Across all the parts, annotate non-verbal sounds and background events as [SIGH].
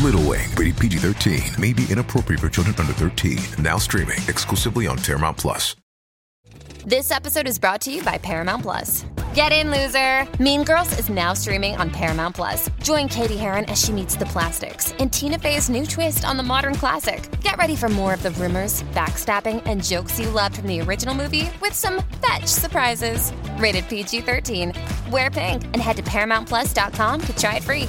Little Wing, rated PG 13, may be inappropriate for children under 13. Now streaming exclusively on Paramount Plus. This episode is brought to you by Paramount Plus. Get in, loser! Mean Girls is now streaming on Paramount Plus. Join Cady Heron as she meets the plastics in Tina Fey's new twist on the modern classic. Get ready for more of the rumors, backstabbing, and jokes you loved from the original movie with some fetch surprises. Rated PG 13. Wear pink and head to ParamountPlus.com to try it free.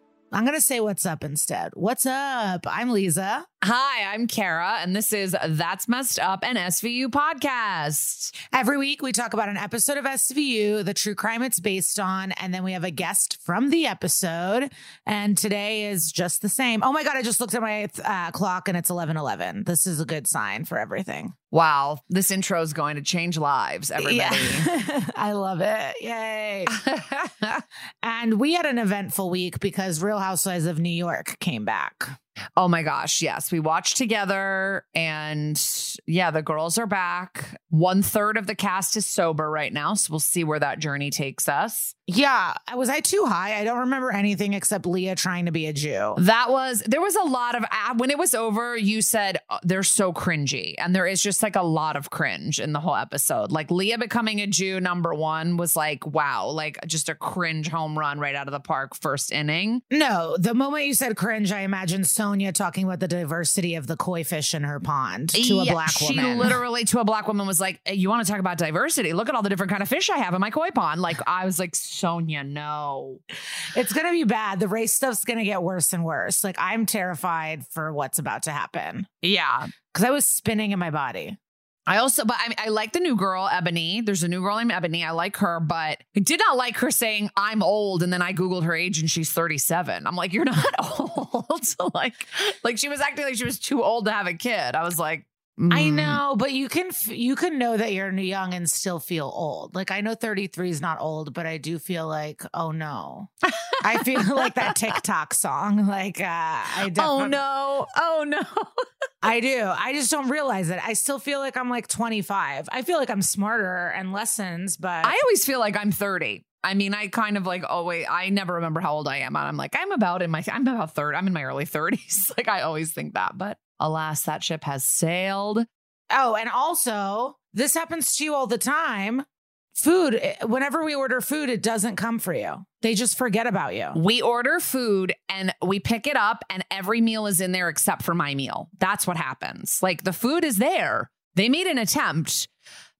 I'm going to say what's up instead. What's up? I'm Liza. Hi, I'm Kara, and this is That's Messed Up, an SVU podcast. Every week we talk about an episode of SVU, the true crime it's based on, and then we have a guest from the episode. And today is just the same. Oh my God, I just looked at my uh, clock and it's 11:11. This is a good sign for everything. Wow, this intro is going to change lives, everybody. Yeah. [LAUGHS] I love it. Yay. [LAUGHS] and we had an eventful week because Real Housewives of New York came back. Oh my gosh, yes. We watched together, and yeah, the girls are back. One third of the cast is sober right now, so we'll see where that journey takes us. Yeah. Was I too high? I don't remember anything except Leah trying to be a Jew. That was there was a lot of uh, when it was over. You said "Uh, they're so cringy, and there is just like a lot of cringe in the whole episode. Like Leah becoming a Jew, number one, was like wow, like just a cringe home run right out of the park, first inning. No, the moment you said cringe, I imagine Sonja talking about the diversity of the koi fish in her pond to a Yeah, black she woman. literally to a black woman was like, "You want to talk about diversity? Look at all the different kind of fish I have in my koi pond." Like I was like, Sonja, no. it's gonna be bad. The race stuff's gonna get worse and worse. Like I'm terrified for what's about to happen Yeah, because I was spinning in my body. I also, but I, I like the new girl, Eboni. There's a new girl named Eboni. I like her, but I did not like her saying I'm old, and then I googled her age, and she's 37. I'm like, you're not [LAUGHS] old. [LAUGHS] like, like she was acting like she was too old to have a kid. I was like, I mm. know, but you can f- you can know that you're young and still feel old. Like I know 33 is not old, but I do feel like oh no. I feel [LAUGHS] like that TikTok song. Like uh, I Oh definitely, no! Oh no! [LAUGHS] I do. I just don't realize it. I still feel like I'm like 25. I feel like I'm smarter and lessons, but I always feel like I'm 30. I mean, I kind of like, oh wait, I never remember how old I am. And I'm like, I'm about in my, I'm about third. I'm in my early 30s. [LAUGHS] like I always think that, but alas, that ship has sailed. oh, and also this happens to you all the time. Food, eh, whenever we order food, it doesn't come for you. They just forget about you. We order food and we pick it up, and every meal is in there except for my meal. That's what happens. Like the food is there. They made an attempt,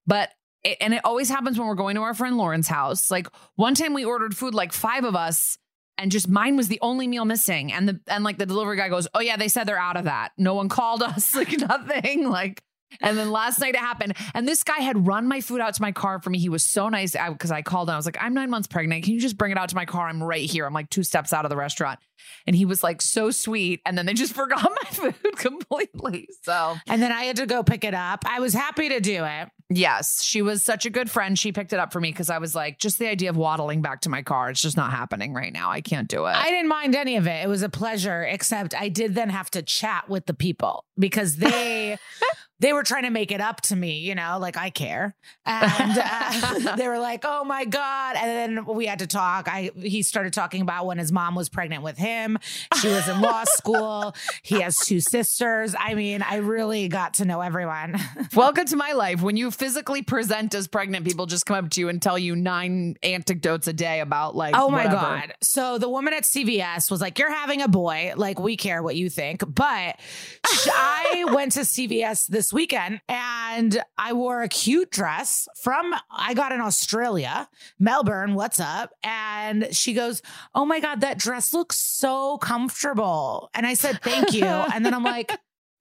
but it, and it always happens when we're going to our friend Lauren's house. Like one time we ordered food, like five of us, and just mine was the only meal missing. And the and like the delivery guy goes, "Oh yeah, they said they're out of that. No one called us, [LAUGHS] like nothing." Like and then last night it happened, and this guy had run my food out to my car for me. He was so nice because I, called and I was like, "I'm nine months pregnant. Can you just bring it out to my car? I'm right here. I'm like two steps out of the restaurant." And he was like so sweet, and then they just [LAUGHS] forgot my food [LAUGHS] completely. So And then I had to go pick it up. I was happy to do it. Yes, she was such a good friend. She picked it up for me because I was like, just the idea of waddling back to my car, it's just not happening right now. I can't do it. I didn't mind any of it. It was a pleasure, except I did then have to chat with the people because they [LAUGHS] they were trying to make it up to me, you know, like I care. And uh, [LAUGHS] they were like, "Oh my god!" And then we had to talk. I he started talking about when his mom was pregnant with him. She was in law [LAUGHS] school. He has two sisters. I mean, I really got to know everyone. [LAUGHS] Welcome to my life. When you physically present as pregnant, people just come up to you and tell you nine anecdotes a day about like. Oh my whatever. god! So the woman at CVS was like, "You're having a boy. Like we care what you think." But I went to CVS this weekend and I wore a cute dress from I got in Australia, Melbourne. What's up? And she goes, "Oh my god, that dress looks so comfortable." And I said, "Thank you." [LAUGHS] and then I'm like,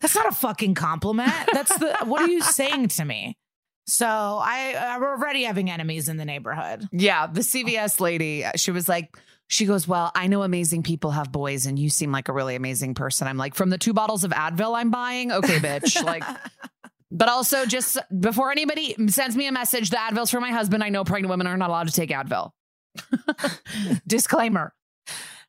"That's not a fucking compliment. That's the what are you saying to me?" So I uh, I'm already having enemies in the neighborhood. Yeah, the CVS lady, uh, she was like, she goes, Well, I know amazing people have boys, and you seem like a really amazing person. I'm like, From the two bottles of Advil I'm buying, okay, bitch. [LAUGHS] like, but also just before anybody sends me a message, the Advil's for my husband. I know pregnant women are not allowed to take Advil. [LAUGHS] Disclaimer.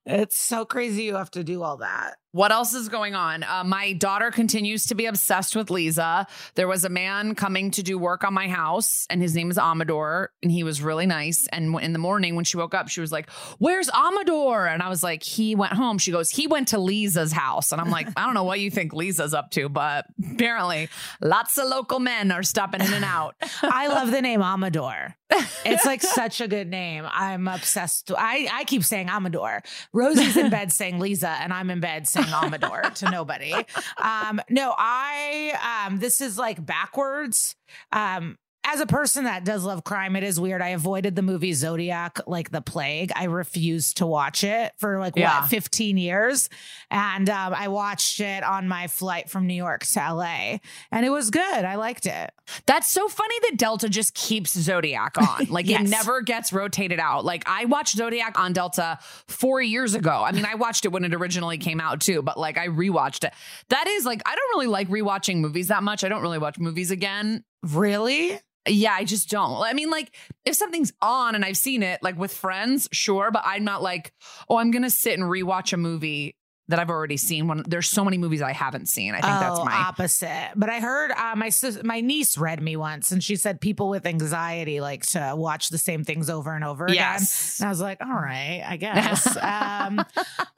It's so crazy you have to do all that. What else is going on? Uh, my daughter continues to be obsessed with Liza. There was a man coming to do work on my house, and his name is Amador, and he was really nice. And in the morning, when she woke up, she was like, "Where's Amador?" And I was like, "He went home." She goes, "He went to Liza's house," and I'm like, "I don't know what you think Liza's up to, but apparently, lots of local men are stopping in and out." [LAUGHS] I love the name Amador. It's like such a good name. I'm obsessed. I, I keep saying Amador. Rosie's in bed saying Liza, and I'm in bed saying Amador to nobody. Um, no, I um, this is like backwards. Um, as a person that does love crime, it is weird. I avoided the movie Zodiac like the plague. I refused to watch it for like Yeah. what 15 years, and um, I watched it on my flight from New York to LA, and it was good. I liked it. That's so funny that Delta just keeps Zodiac on. [LAUGHS] Like Yes. it never gets rotated out. Like I watched Zodiac on Delta four years ago. I mean, I watched it when it originally came out too, but like I rewatched it. That is like, I don't really like rewatching movies that much. I don't really watch movies again. Really? Yeah, I just don't. I mean, like if something's on and I've seen it, like with friends, sure, but I'm not like, oh, I'm gonna sit and rewatch a movie that I've already seen. When there's so many movies I haven't seen. I think that's Oh, my opposite. But I heard uh, my sis- my niece read me once, and she said people with anxiety like to watch the same things over and over Yes. again. And I was like, all right, I [LAUGHS] guess. um,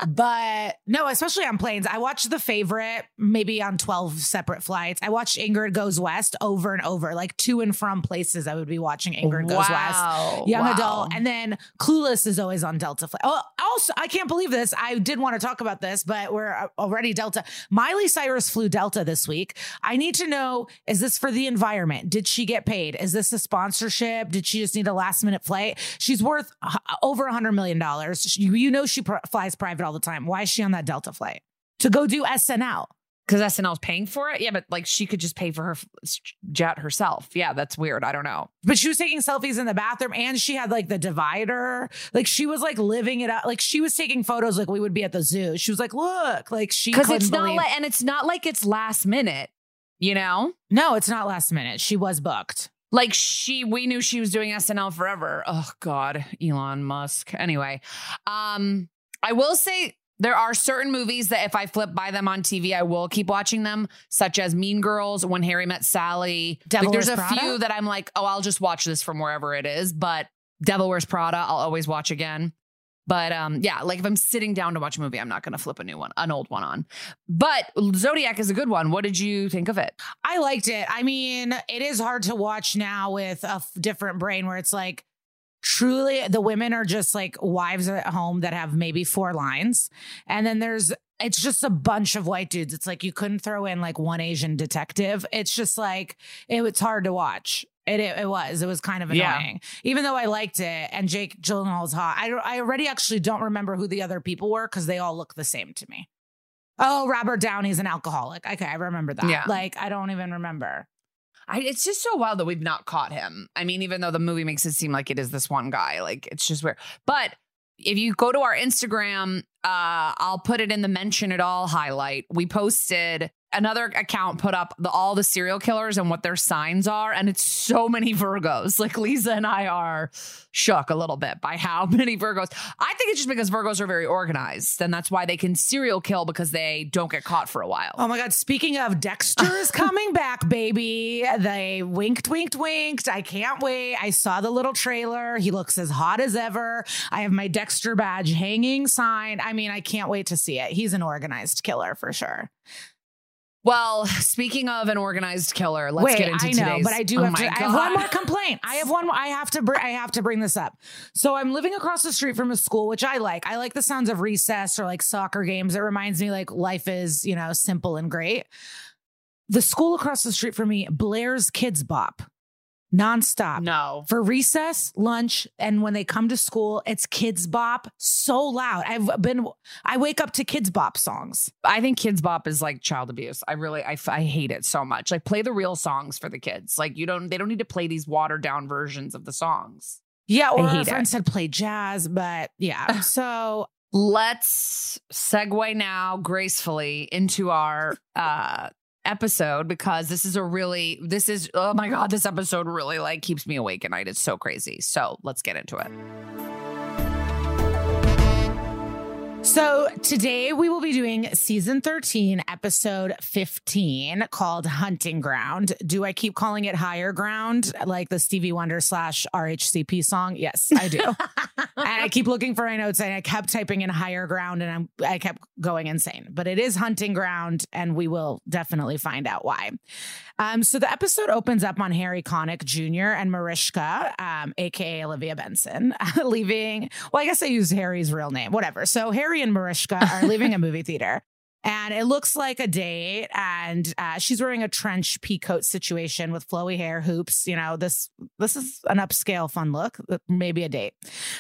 but no, especially on planes. I watched The Favorite maybe on twelve separate flights. I watched Ingrid Goes West over and over, like to and from places. I would be watching Ingrid Goes Wow. West, young Wow. adult, and then Clueless is always on Delta flight. Oh, also, I can't believe this. I did want to talk about this, but we're uh, already Delta. Miley Cyrus flew Delta this week. I need to know: is this for the environment? Did she get paid? Is this a sponsorship? Did she just need a last minute flight? She's worth uh, over a hundred million dollars. You, know she flies private all the time. Why is she on that Delta flight to go do SNL? Because SNL SNL's paying for it. Yeah, but like she could just pay for her jet herself. Yeah, that's weird. I don't know. But she was taking selfies in the bathroom and she had like the divider. Like she was like living it up. Like she was taking photos like we would be at the zoo. She was like, look, like she Because it's not believe- like, and it's not like it's last minute. You know, No, it's not last minute. She was booked. like she, we knew she was doing SNL forever. Oh God, Elon Musk. Anyway, um, I will say. There are certain movies that if I flip by them on TV, I will keep watching them, such as Mean Girls, When Harry Met Sally. Devil like, there's a Prada? few that I'm like, oh, I'll just watch this from wherever it is. But Devil Wears Prada, I'll always watch again. But um, yeah, like if I'm sitting down to watch a movie, I'm not going to flip a new one, an old one on. But Zodiac is a good one. What did you think of it? I liked it. I mean, it is hard to watch now with a f- different brain where it's like, truly the women are just like wives at home that have maybe four lines. And then there's, it's just a bunch of white dudes. It's like you couldn't throw in like one Asian detective. It's just like, it, it's hard to watch. It, it, it was. It was kind of Yeah. annoying. Even though I liked it and Jake Gyllenhaal's hot. I, I already actually don't remember who the other people were because they all look the same to me. Oh, Robert Downey's an alcoholic. Okay, I remember that. Yeah. Like, I don't even remember. I, it's just so wild that we've not caught him. I mean, even though the movie makes it seem like it is this one guy, like it's just weird. But if you go to our Instagram, uh, I'll put it in the mention it all highlight. We posted another account put up the, all the serial killers and what their signs are, and it's so many Virgos. [LAUGHS] Like Liza and I are shook a little bit by how [LAUGHS] many Virgos. I think it's just because Virgos are very organized, and that's why they can serial kill because they don't get caught for a while. Oh my God. Speaking of Dexter is [LAUGHS] coming back, baby. They winked, winked, winked. I can't wait. I saw the little trailer. He looks as hot as ever. I have my Dexter badge hanging sign I mean, I can't wait to see it. He's an organized killer for sure. Well, speaking of an organized killer, let's Wait, get into this. I know, but I do Oh have to. I have one more complaint. I have one. more- I have to. Br- I have to bring this up. So I'm living across the street from a school, which I like. I like the sounds of recess or like soccer games. It reminds me like life is you know simple and great. The school across the street from me blares Kidz Bop nonstop. No. For recess, lunch, and when they come to school, it's Kidz Bop so loud. I've been. I wake up to Kidz Bop songs. I think Kidz Bop is like child abuse. I really, I, I hate it so much. Like, play the real songs for the kids. Like, you don't, they don't need to play these watered down versions of the songs. Yeah, or hate it. friend said play jazz, but yeah. So Let's segue now gracefully into our uh episode because this is a really this is oh my god this episode really like keeps me awake at night. It's so crazy. So let's get into it So today we will be doing season 13, episode 15, called Hunting Ground. Do I keep calling it Higher Ground, like the Stevie Wonder slash RHCP song? Yes, I do. and [LAUGHS] I keep looking for my notes and I kept typing in Higher Ground and I'm, I kept going insane. But it is Hunting Ground and we will definitely find out why. Um, so the episode opens up on Harry Connick Jr. and Mariska, um, aka Olivia Benson, [LAUGHS] leaving. Well, I guess I used Harry's real name, whatever. So Harry and Mariska are [LAUGHS] leaving a movie theater. And it looks like a date, and uh, she's wearing a trench pea coat situation with flowy hair, hoops. You know, this this is an upscale fun look, uh, maybe a date.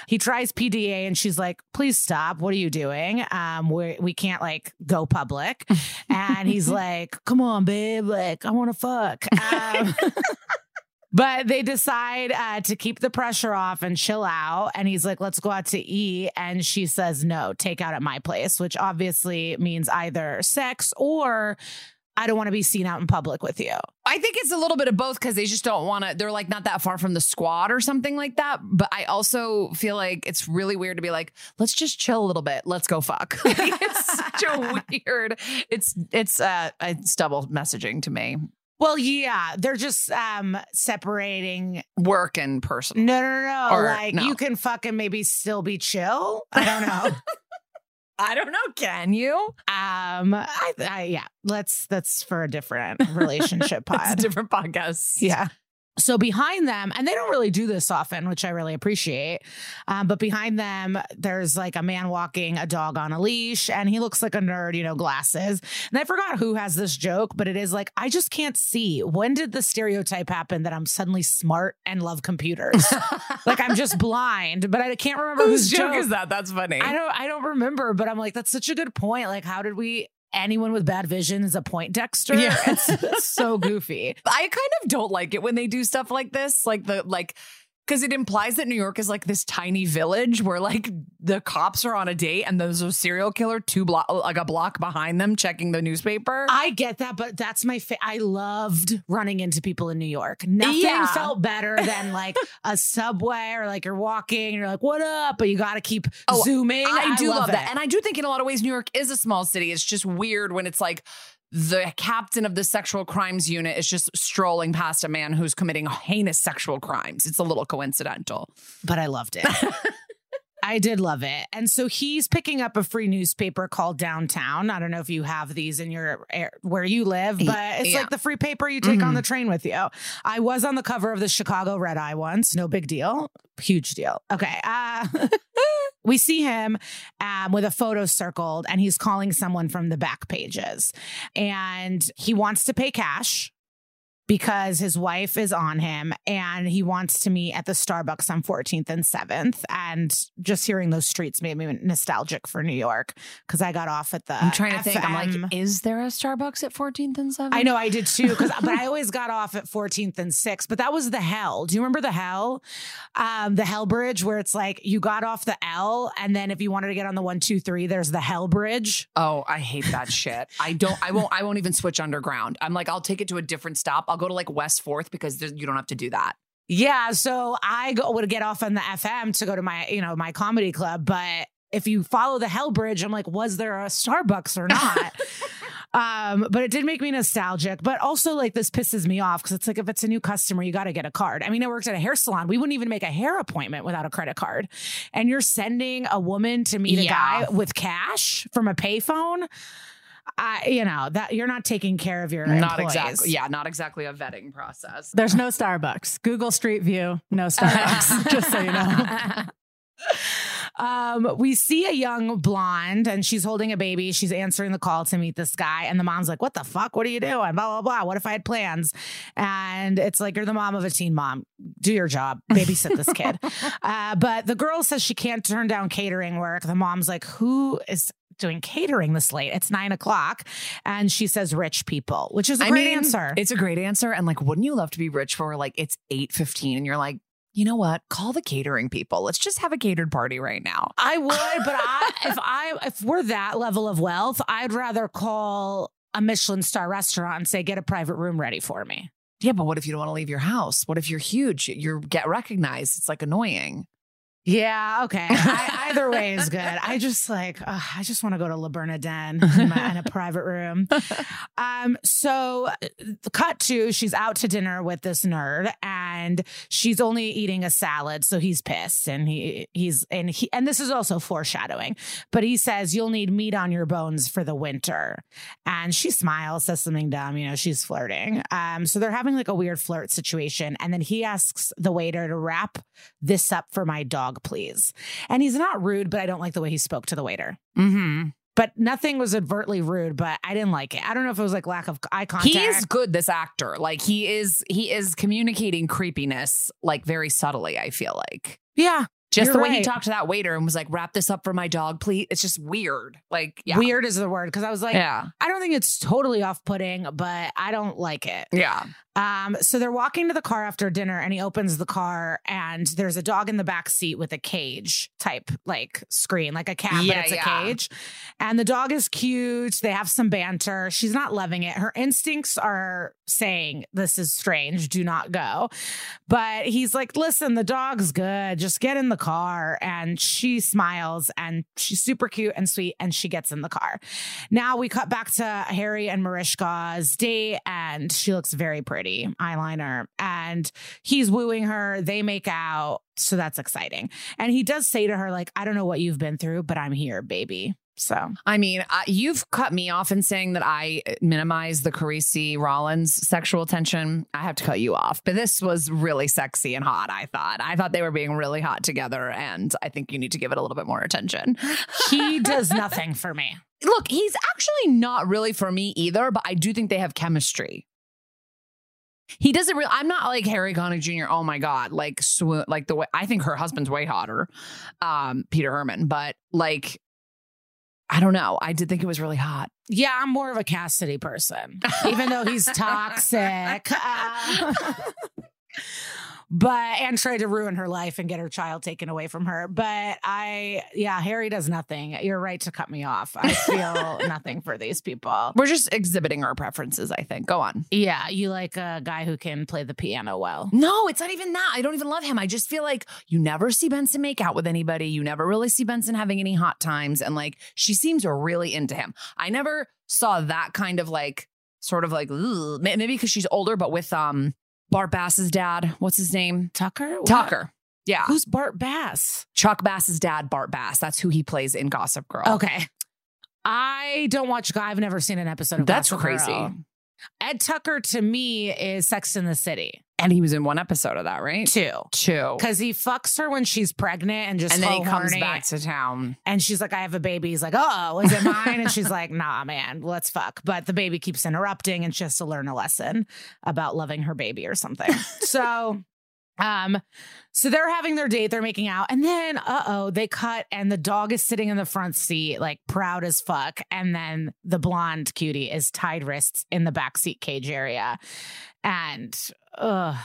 He tries PDA, and she's like, "Please stop! What are you doing? Um, we we can't like go public." [LAUGHS] And he's like, "Come on, babe! Like, I want to fuck." Um, [LAUGHS] But they decide uh, to keep the pressure off and chill out. And he's like, let's go out to eat. And she says, no, take out at my place, which obviously means either sex or I don't want to be seen out in public with you. I think it's a little bit of both because they just don't want to. They're like not that far from the squad or something like that. But I also feel like it's really weird to be like, let's just chill a little bit. Let's go fuck. [LAUGHS] Like, it's such a [LAUGHS] weird. It's it's uh it's double messaging to me. Well, yeah, they're just um separating. Work and personal. No, no, no. Or like no. you can fucking maybe still be chill. I don't know. [LAUGHS] I don't know. Can you? um, I, I yeah. Let's that's for a different [LAUGHS] relationship It's a pod. different podcast. Yeah. So behind them, and they don't really do this often, which I really appreciate. Um, but behind them, there's like a man walking a dog on a leash, and he looks like a nerd, you know, glasses. And I forgot who has this joke, but it is like, I just can't see. When did the stereotype happen that I'm suddenly smart and love computers? [LAUGHS] like I'm just blind, but I can't remember Whose whose joke is that? That's funny. I don't I don't remember, but I'm like, that's such a good point. Like, how did we anyone with bad vision is a poindexter? Yeah. It's, it's so goofy. [LAUGHS] I kind of don't like it when they do stuff like this, like the like because it implies that New York is like this tiny village where like the cops are on a date and there's a serial killer two block like a block behind them checking the newspaper. I get that, but that's my fa- I loved running into people in New York. Nothing Yeah. felt better than like a subway or like you're walking and you're like, what up? But you got to keep Oh, zooming. I do love, that. And I do think in a lot of ways, New York is a small city. It's just weird when it's like the captain of the sexual crimes unit is just strolling past a man who's committing heinous sexual crimes. It's a little coincidental. but I loved it. [LAUGHS] I did love it. And so he's picking up a free newspaper called Downtown. I don't know if you have these in your where you live, but it's Yeah. like the free paper you take on Mhm. the train with you. I was on the cover of the Chicago Red Eye once. No big deal. Huge deal. Okay. Uh, [LAUGHS] we see him um, with a photo circled and he's calling someone from the back pages. And he wants to pay cash because his wife is on him and he wants to meet at the Starbucks on 14th and 7th. And just hearing those streets made me nostalgic for New York because I got off at the. I'm trying to think. I'm like, is there a Starbucks at 14th and 7th? I know I did too, because but I always got off at 14th and 6th. But that was the hell. Do you remember the hell? Um, the hell bridge where it's like you got off the L, and then if you wanted to get on the one, two, three, there's the hell bridge. Oh, I hate that shit. I don't. I won't. I won't even switch underground. I'm like, I'll take it to a different stop. I'll go to like West Fourth because you don't have to do that. Yeah, so I go, would get off on the FM to go to my, you know, my comedy club, but if you follow the Hell Bridge, I'm like, was there a Starbucks or not? [LAUGHS] um, but it did make me nostalgic. But also, like, this pisses me off because it's like if it's a new customer, you got to get a card. I mean, I worked at a hair salon. We wouldn't even make a hair appointment without a credit card, and you're sending a woman to meet a guy with cash from a payphone. I, you know that you're not taking care of your Not employees. exactly. Yeah, not exactly a vetting process. There's no Starbucks. Google Street View, no Starbucks. [LAUGHS] just so you know. um, we see a young blonde and she's holding a baby. She's answering the call to meet this guy. And the mom's like, What the fuck? What are you doing? Blah, blah, blah. What if I had plans? And it's like, You're the mom of a teen mom. Do your job. Babysit this kid. [LAUGHS] uh, but the girl says she can't turn down catering work. The mom's like, Who is doing catering this late? It's nine o'clock. And she says, Rich people, which is a I great mean, answer. It's a great answer. And like, wouldn't you love to be rich for like it's eight fifteen and you're like, you know what? Call the catering people. Let's just have a catered party right now. I would, but I, [LAUGHS] if I if we're that level of wealth, I'd rather call a Michelin star restaurant and say, "Get a private room ready for me." Yeah, but what if you don't want to leave your house? What if you're huge? You get recognized. It's like annoying. Yeah, okay. I, either way is good. [LAUGHS] I just like ugh, I just want to go to Le Bernardin [LAUGHS] in, my, in a private room. Um, so cut to she's out to dinner with this nerd, and she's only eating a salad, so he's pissed, and he he's and he and this is also foreshadowing. But he says you'll need meat on your bones for the winter, and she smiles, says something dumb, you know, she's flirting. Um, so they're having like a weird flirt situation, and then he asks the waiter to wrap this up for my dog, please. And he's not rude, but I don't like the way he spoke to the waiter. Mm-hmm. But nothing was overtly rude, but I didn't like it. I don't know if it was like lack of eye contact. He is good, this actor. Like he is he is communicating creepiness like very subtly, I feel like. yeah, Just You're the way he talked to that waiter and was like, wrap this up for my dog, please. It's just weird. Like, yeah. weird is the word because I was like, yeah. I don't think it's totally off putting, but I don't like it. Yeah. Um, so they're walking to the car after dinner, and he opens the car, and there's a dog in the back seat with a cage type like screen, like a cat, Yeah, but it's a cage. And the dog is cute. They have some banter. She's not loving it. Her instincts are saying this is strange. Do not go. But he's like, listen, the dog's good. Just get in the car. And she smiles, and she's super cute and sweet, and she gets in the car. Now we cut back to Harry and Mariska's date, and she looks very pretty, eyeliner, and he's wooing her. They make out, so that's exciting. And he does say to her, like, I don't know what you've been through, but I'm here, baby. So I mean, I, you've cut me off in saying that I uh, minimize the Carisi Rollins sexual tension. I have to cut you off. But this was really sexy and hot, I thought. I thought they were being really hot together. And I think you need to give it a little bit more attention. [LAUGHS] he does nothing for me. Look, he's actually not really for me either, but I do think they have chemistry. He doesn't really. I'm not like Harry Connick Jr. Oh my god, like swoon, like the way I think her husband's way hotter, um, Peter Hermann. But like, I don't know. I did think it was really hot. Yeah, I'm more of a Cassidy person, even though he's [LAUGHS] toxic. Uh, [LAUGHS] [LAUGHS] but and tried to ruin her life and get her child taken away from her. But I, yeah, Harry does nothing. You're right to cut me off. I [LAUGHS] feel nothing for these people. We're just exhibiting our preferences. I think. Go on. Yeah, you like a guy who can play the piano well. No, it's not even that. I don't even love him. I just feel like you never see Benson make out with anybody. You never really see Benson having any hot times. And like she seems really into him. I never saw that kind of like sort of like maybe because she's older, but with um Bart Bass's dad. What's his name? Tucker? What? Tucker. Yeah. Who's Bart Bass? Chuck Bass's dad, Bart Bass. That's who he plays in Gossip Girl. Okay. I don't watch. I've never seen an episode of That's Gossip crazy. Girl. Ed Tucker to me is Sex in the City. And he was in one episode of that, right? Two. Two. Because he fucks her when she's pregnant and just And then he comes horny. back to town. And she's like, I have a baby. He's like, Oh, is it mine? and she's [LAUGHS] like, Nah, man, let's fuck. But the baby keeps interrupting and she has to learn a lesson about loving her baby or something. [LAUGHS] so um, so they're having their date, they're making out, and then uh-oh, they cut and the dog is sitting in the front seat, like proud as fuck. And then the blonde cutie is tied wrists in the backseat cage area. And ugh,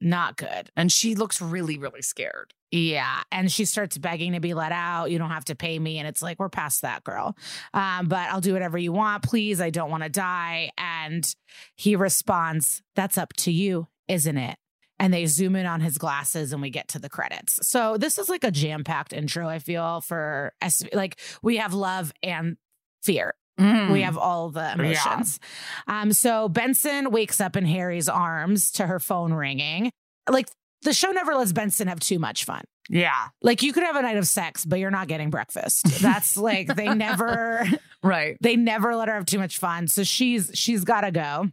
not good. And she looks really, really scared. Yeah. And she starts begging to be let out. You don't have to pay me. And it's like, we're past that, girl. Um, but I'll do whatever you want. Please. I don't want to die. And he responds, That's up to you, isn't it? And they zoom in on his glasses and we get to the credits. So this is like a jam packed intro, I feel, for like we have love and fear. Mm. We have all the emotions. Um, so Benson wakes up in Harry's arms to her phone ringing. Like the show never lets Benson have too much fun. Yeah. Like you could have a night of sex, but you're not getting breakfast. [LAUGHS] That's like they never [LAUGHS] Right. they never let her have too much fun. So she's she's gotta go.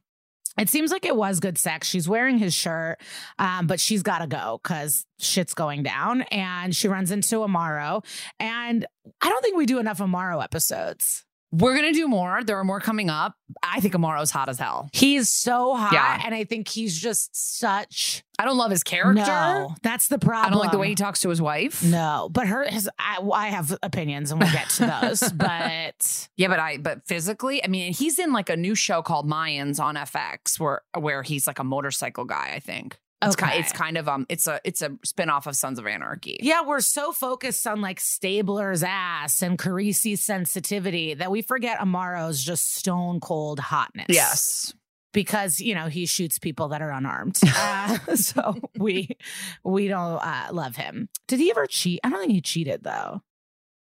It seems like it was good sex. She's wearing his shirt, um, but she's got to go because shit's going down. And she runs into Amaro. And I don't think we do enough Amaro episodes. We're gonna do more. There are more coming up. I think Amaro's hot as hell. He's so hot, Yeah. and I think he's just such I don't love his character. No, that's the problem. I don't like the way he talks to his wife. No, but her, his, I, I have opinions, and we'll get to those. [LAUGHS] but Yeah, but I but physically, I mean, he's in like a new show called Mayans on FX where where he's like a motorcycle guy, I think. It's kind Okay. it's kind of um it's a it's a spin-off of Sons of Anarchy. yeah, we're so focused on like Stabler's ass and Carisi's sensitivity that we forget Amaro's just stone cold hotness. Yes. because you know he shoots people that are unarmed. [LAUGHS] Uh, so we we don't uh, love him. Did he ever cheat? I don't think he cheated though.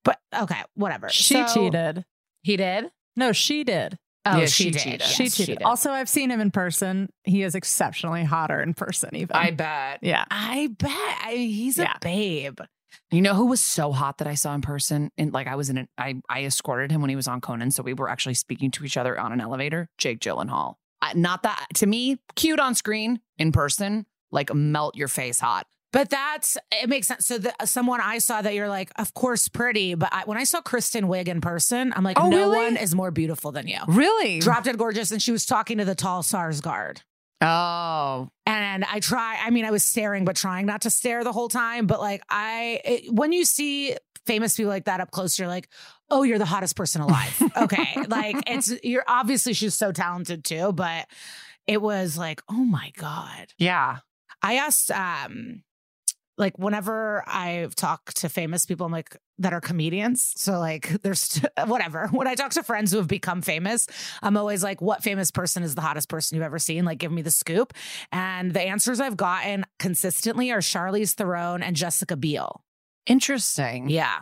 But okay, whatever. She So- cheated. He did. No, she did. Oh, Yeah, she, she did. cheated. Yes, she cheated. did. Also, I've seen him in person. He is exceptionally hotter in person, even. I bet. yeah. I bet I, he's Yeah. a babe. You know who was so hot that I saw in person? And like I was in an I I escorted him when he was on Conan, so we were actually speaking to each other on an elevator. Jake Gyllenhaal. I, not that to me, cute on screen, in person, like melt your face hot. But that's it makes sense. So the, someone I saw that you're like, of course, pretty. But I, when I saw Kristen Wiig in person, I'm like, Oh, no really? one is more beautiful than you. Really? Drop dead gorgeous, and she was talking to the tall Sarsgaard. Oh, And I try, I mean, I was staring, but trying not to stare the whole time. But like, I, it, when you see famous people like that up close, you're like, oh, you're the hottest person alive. [LAUGHS] okay. like, it's, you're obviously she's so talented too, but it was like, oh my God. yeah. I asked, um, like whenever I've talked to famous people, I'm like that are comedians. So like [LAUGHS] there's [LAUGHS] whatever. When I talk to friends who have become famous, I'm always like, what famous person is the hottest person you've ever seen? Like give me the scoop. And the answers I've gotten consistently are Charlize Theron and Jessica Biel. Interesting. Yeah.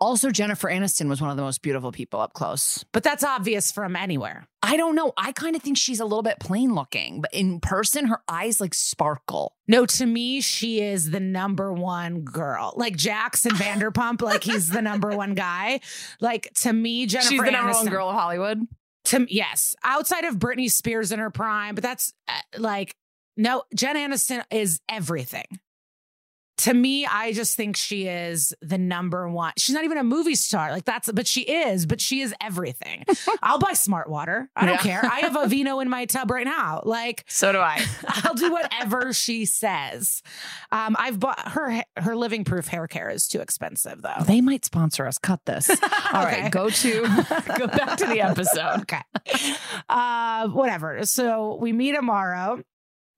Also, Jennifer Aniston was one of the most beautiful people up close. But that's obvious from anywhere. I don't know. I kind of think she's a little bit plain looking, but in person, her eyes like sparkle. No, to me, she is the number one girl. Like Jackson [LAUGHS] Vanderpump, like he's the number one guy. Like to me, Jennifer Aniston. she's the number one girl of Hollywood. to yes, outside of Britney Spears in her prime, but that's uh, like no, Jen Aniston is everything. To me, I just think she is the number one. She's not even a movie star. Like that's but she is, but she is everything. [LAUGHS] I'll buy smart water. I don't Yeah. care. I have a [LAUGHS] vino in my tub right now. Like So do I. [LAUGHS] I'll do whatever she says. Um, I've bought her her living proof hair care is too expensive though. They might sponsor us. Cut this. All right, Okay. go to go back to the episode. okay. Uh, whatever. So we meet Amaro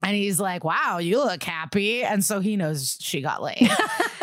and he's like, wow, you look happy. And so he knows she got laid. [LAUGHS]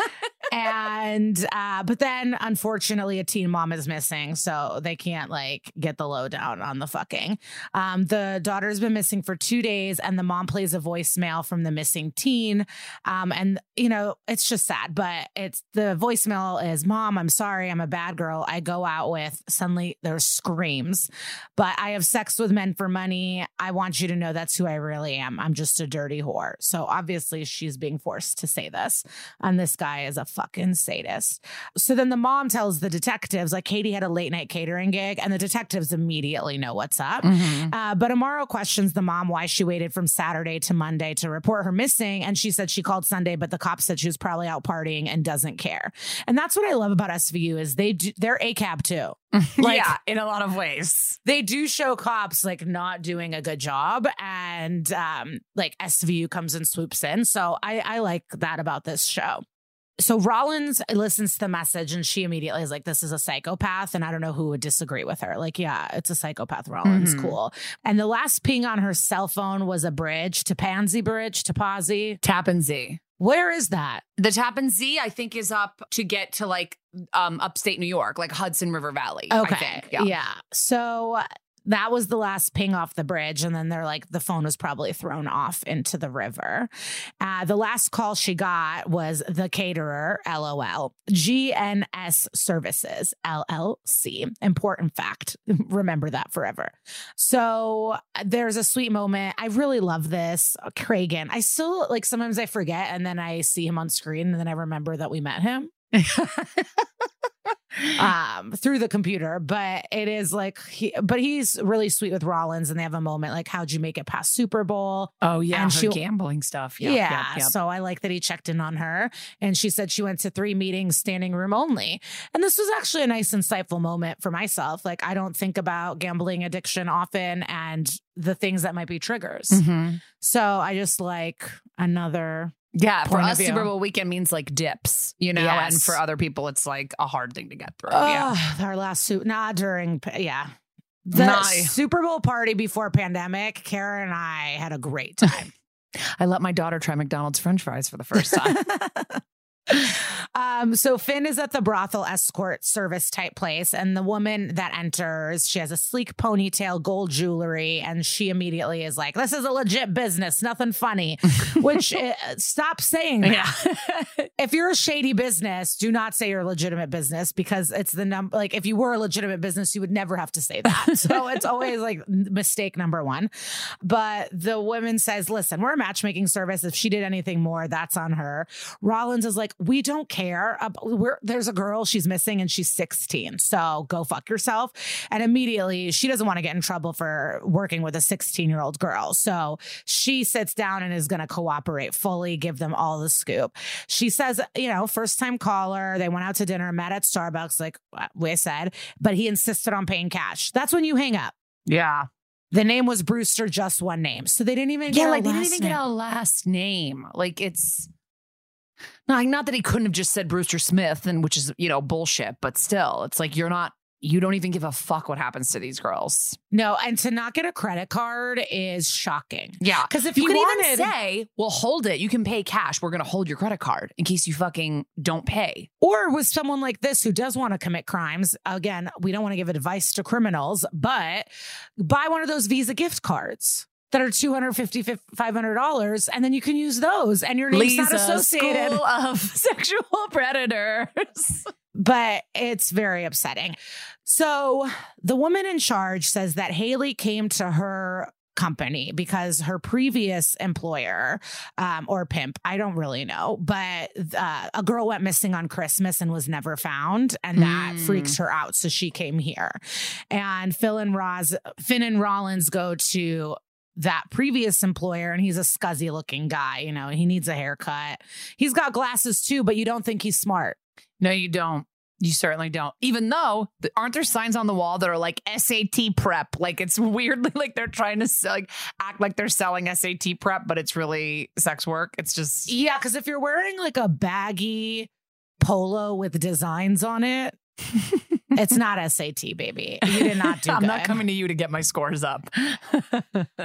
and uh, but then unfortunately a teen mom is missing so they can't like get the lowdown on the fucking. Um, the daughter's been missing for two days and the mom plays a voicemail from the missing teen. Um, and you know it's just sad but it's the voicemail is mom i'm sorry i'm a bad girl. I go out with suddenly there's screams but i have sex with men for money. I want you to know that's who i really am. I'm just a dirty whore. So obviously she's being forced to say this and this guy is a fuck fucking sadist. So then the mom tells the detectives, like Katie had a late night catering gig, and the detectives immediately know what's up. Mm-hmm. Uh, but Amaro questions the mom why she waited from Saturday to Monday to report her missing. And she said she called Sunday, but the cops said she was probably out partying and doesn't care. And that's what I love about SVU is they do, they're a cab too. [LAUGHS] Like- yeah, in a lot of ways. They do show cops like not doing a good job, and um, like SVU comes and swoops in. So I, I like that about this show. So Rollins listens to the message and she immediately is like, This is a psychopath. And I don't know who would disagree with her. Like, yeah, it's a psychopath, Rollins. Mhm. Cool. And the last ping on her cell phone was a bridge to Pansy Bridge to Pazzi. Tappan Zee. Where is that? The Tappan Zee, I think, is up to get to like um upstate New York, like Hudson River Valley. I Okay. think. Yeah. So that was the last ping off the bridge. And then they're like, the phone was probably thrown off into the river. Uh, the last call she got was the caterer, LOL, GNS Services, LLC. Important fact. [LAUGHS] Remember that forever. So uh, there's a sweet moment. I really love this. Uh, Cragen. I still like sometimes I forget and then I see him on screen and then I remember that we met him [LAUGHS] um through the computer but it is like he but he's really sweet with Rollins and they have a moment like how'd you make it past Super Bowl Oh yeah, And her she- gambling stuff. yeah, Yep, yep, yep. so I like that he checked in on her and she said she went to three meetings standing room only and this was actually a nice insightful moment for myself like I don't think about gambling addiction often and the things that might be triggers Mhm. so I just like another Yeah, for us. Super Bowl weekend means like dips, you know, and for other people, it's like a hard thing to get through. yeah. Our last suit, nah, during, yeah. The Nah. Super Bowl party before pandemic, Kara and I had a great time. [LAUGHS] I let my daughter try McDonald's French fries for the first time. [LAUGHS] um, so Finn is at the brothel escort service type place, and the woman that enters, she has a sleek ponytail, gold jewelry, and she immediately is like, "This is a legit business, nothing funny." [LAUGHS] Which uh, stop saying that. [LAUGHS] if you're a shady business, do not say you're a legitimate business because it's the number. Like if you were a legitimate business, you would never have to say that. [LAUGHS] so it's always like mistake number one. But the woman says, "Listen, we're a matchmaking service. If she did anything more, that's on her." Rollins is like, "We don't care. We're, there's a girl. She's missing, and she's 16. So go fuck yourself." And immediately, she doesn't want to get in trouble for working with a 16 year old girl. So she sits down and is going to cooperate fully, give them all the scoop. She says, you know, first time caller. They went out to dinner, met at Starbucks, like uh, we said, but he insisted on paying cash. That's when you hang up. yeah. The name was Brewster, just one name. So they didn't even Yeah, get like they didn't even get a last name. Like it's no, like, not that he couldn't have just said Brewster Smith, and which is you know bullshit. But still, it's like you're not. You don't even give a fuck what happens to these girls. No, and to not get a credit card is shocking. Yeah, Because if you you can wanted, even say, "Well, hold it. You can pay cash. We're going to hold your credit card in case you fucking don't pay." or with someone like this who does want to commit crimes, again, we don't want to give advice to criminals, but buy one of those Visa gift cards that are $250, $500, and then you can use those and your name's not associated. School of [LAUGHS] sexual predators. but it's very upsetting. So the woman in charge says that Haley came to her company because her previous employer um, or pimp, I don't really know, but uh, a girl went missing on Christmas and was never found, and that Mm. freaks her out. So she came here, and Phil and Roz, Finn and Rollins go to that previous employer and he's a scuzzy looking guy you know he needs a haircut he's got glasses too but you don't think he's smart No, you don't. You certainly don't. Even though aren't there signs on the wall that are like SAT prep? Like it's [LAUGHS] weirdly like they're trying to sell, like act like they're selling SAT prep, but it's really sex work. It's just Yeah, because if you're wearing like a baggy polo with designs on it, it's not SAT, baby. You did not do [LAUGHS] I'm good. not coming to you to get my scores up. [LAUGHS]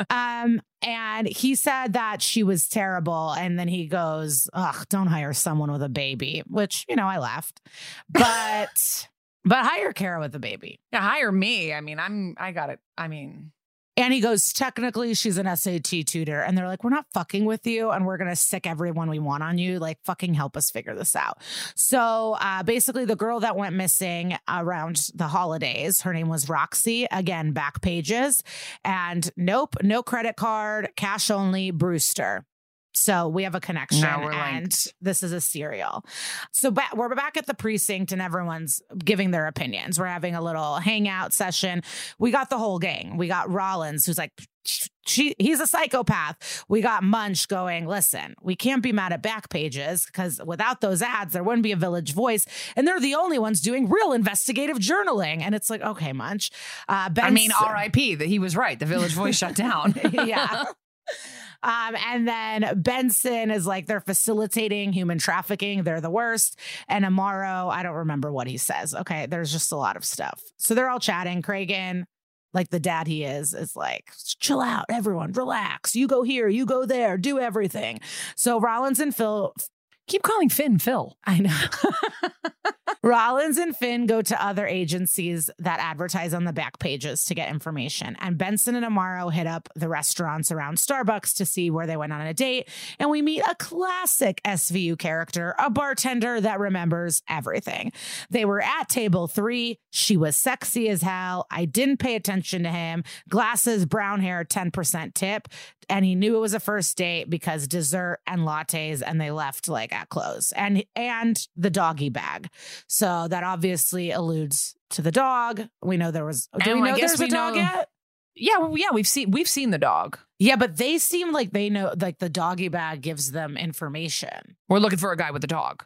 Um, and he said that she was terrible, and then he goes, "Ugh, don't hire someone with a baby," which you know I laughed, but [LAUGHS] but hire Kara with a baby. yeah, hire me. I mean, I'm I got it. I mean, And he goes, technically, she's an SAT tutor. And they're like, we're not fucking with you. And we're going to sick everyone we want on you. Like, fucking help us figure this out. So uh, basically, the girl that went missing around the holidays, her name was Roxy. Again, back pages. And nope, no credit card, cash only, Brewster. So we have a connection, and linked. this is a serial. So ba- we're back at the precinct, and everyone's giving their opinions. We're having a little hangout session. We got the whole gang. We got Rollins, who's like, she he's a psychopath. We got Munch going, listen, we can't be mad at back pages because without those ads, there wouldn't be a village voice. And they're the only ones doing real investigative journaling. And it's like, okay, Munch. Uh, I mean, R.I.P. That he was right. The Village Voice shut down. [LAUGHS] yeah. [LAUGHS] Um, and then Benson is like they're facilitating human trafficking. They're the worst. And Amaro, I don't remember what he says. Okay, there's just a lot of stuff. So they're all chatting. Cragen, like the dad he is, is like, chill out, everyone, relax. You go here, you go there, do everything. So Rollins and Phil Keep calling Finn Phil. I know. [LAUGHS] Rollins and Finn go to other agencies that advertise on the back pages to get information. And Benson and Amaro hit up the restaurants around Starbucks to see where they went on a date. And we meet a classic SVU character, a bartender that remembers everything. They were at table three. She was sexy as hell. I didn't pay attention to him. Glasses, brown hair, 10% tip. And he knew it was a first date because dessert and lattes, and they left like at close. And and the doggy bag. So that obviously alludes to the dog. We know there was. Do And we know there's we a dog know- yet? Yeah, well, yeah, we've seen we've seen the dog. Yeah, but they seem like they know. Like the doggy bag gives them information. We're looking for a guy with a dog.